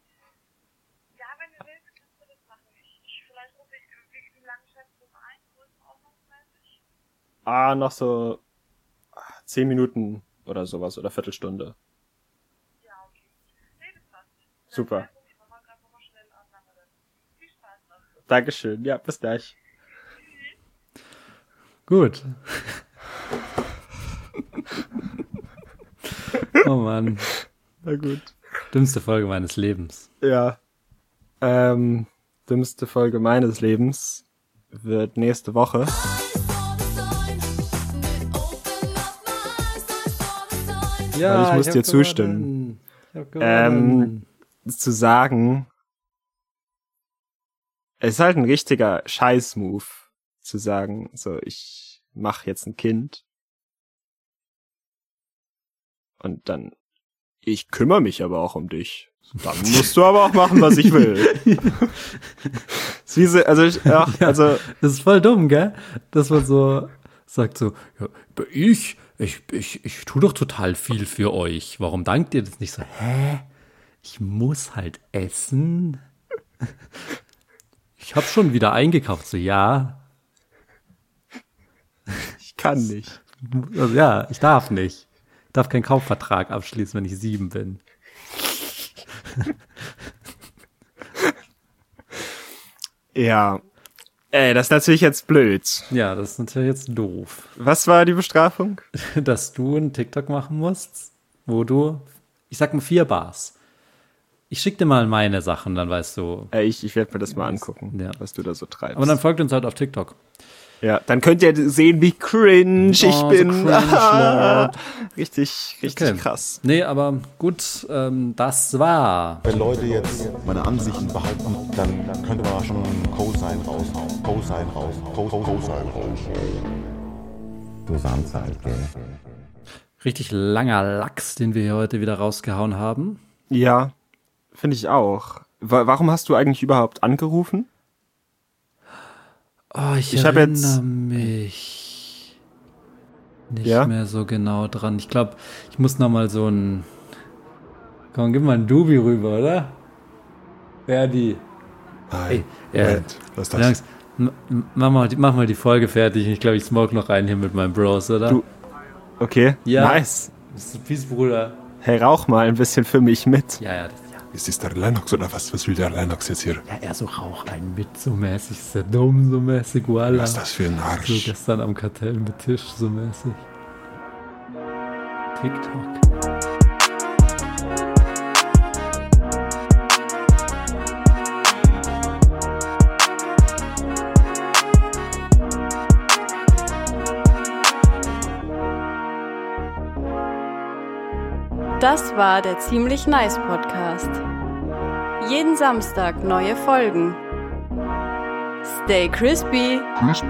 Ja, wenn du willst, kannst du das machen. Ich, ich vielleicht rufe ich, wie, wie lange schätzt du mal ein, größenordnungsmäßig? Ah, noch so zehn Minuten oder sowas oder Viertelstunde. Ja, okay. Nee, das passt. Super. Noch. Dankeschön. Ja, bis gleich. Gut. oh Mann. Na gut. Dümmste Folge meines Lebens. Ja. Ähm, dümmste Folge meines Lebens wird nächste Woche. Ja, ich muss hab dir zustimmen. gewonnen. Ich Ähm, zu sagen, es ist halt ein richtiger Scheiß-Move, zu sagen, so, ich mach jetzt ein Kind. Und dann, ich kümmere mich aber auch um dich. Dann musst du aber auch machen, was ich will. So- also, ich, ja, also, Das ist voll dumm, gell? Dass man so sagt so, ja, ich, ich, ich, ich tu doch total viel für euch. Warum dankt ihr das nicht so? Hä? Ich muss halt essen. Ich habe schon wieder eingekauft. So, ja. ich kann nicht. Also, ja, ich darf nicht. Ich darf keinen Kaufvertrag abschließen, wenn ich sieben bin. Ja. Ey, das ist natürlich jetzt blöd. Ja, das ist natürlich jetzt doof. Was war die Bestrafung? Dass du einen TikTok machen musst, wo du, ich sag mal vier Bars. Ich schick dir mal meine Sachen, dann weißt du. Ey, ich, ich werde mir das mal angucken, Ja. was du da so treibst. Aber dann folgt uns halt auf TikTok. Ja, dann könnt ihr sehen, wie cringe ich Oh, so bin. cringe, richtig, richtig Okay. krass. Nee, aber gut, ähm, das war. Wenn Leute jetzt meine Ansichten behalten, dann, dann könnte man schon Cosine raushauen. Cosine raushauen. Co- Co- Cosine raushauen. Halt, gell? Richtig langer Lachs, den wir hier heute wieder rausgehauen haben. Ja, finde ich auch. Wa- Warum hast du eigentlich überhaupt angerufen? Oh, ich, Ich erinnere jetzt- mich nicht Ja? mehr so genau dran. Ich glaube, ich muss noch mal so ein. Komm, gib mal ein Dubi rüber, oder? Wer die? Nein. ja. Moment, was ist das? Mach, mal, die- mach mal die Folge fertig. Ich glaube, ich smoke noch rein hier mit meinem Bros, oder? Du- Okay, Ja. nice. Bist du Peace, Bruder? Hey, rauch mal ein bisschen für mich mit. Ja, ja, das, ja. Ist das der Lennox oder was? Was will der Lennox jetzt hier? Ja, er so rauch einen mit, so mäßig. Ist der dumm, so mäßig, voila. Was ist das für ein So Arsch? gestern am Kartell mit Tisch, so mäßig. TikTok. Das war der Ziemlich Nice Podcast. Jeden Samstag neue Folgen. Stay crispy. Crispy.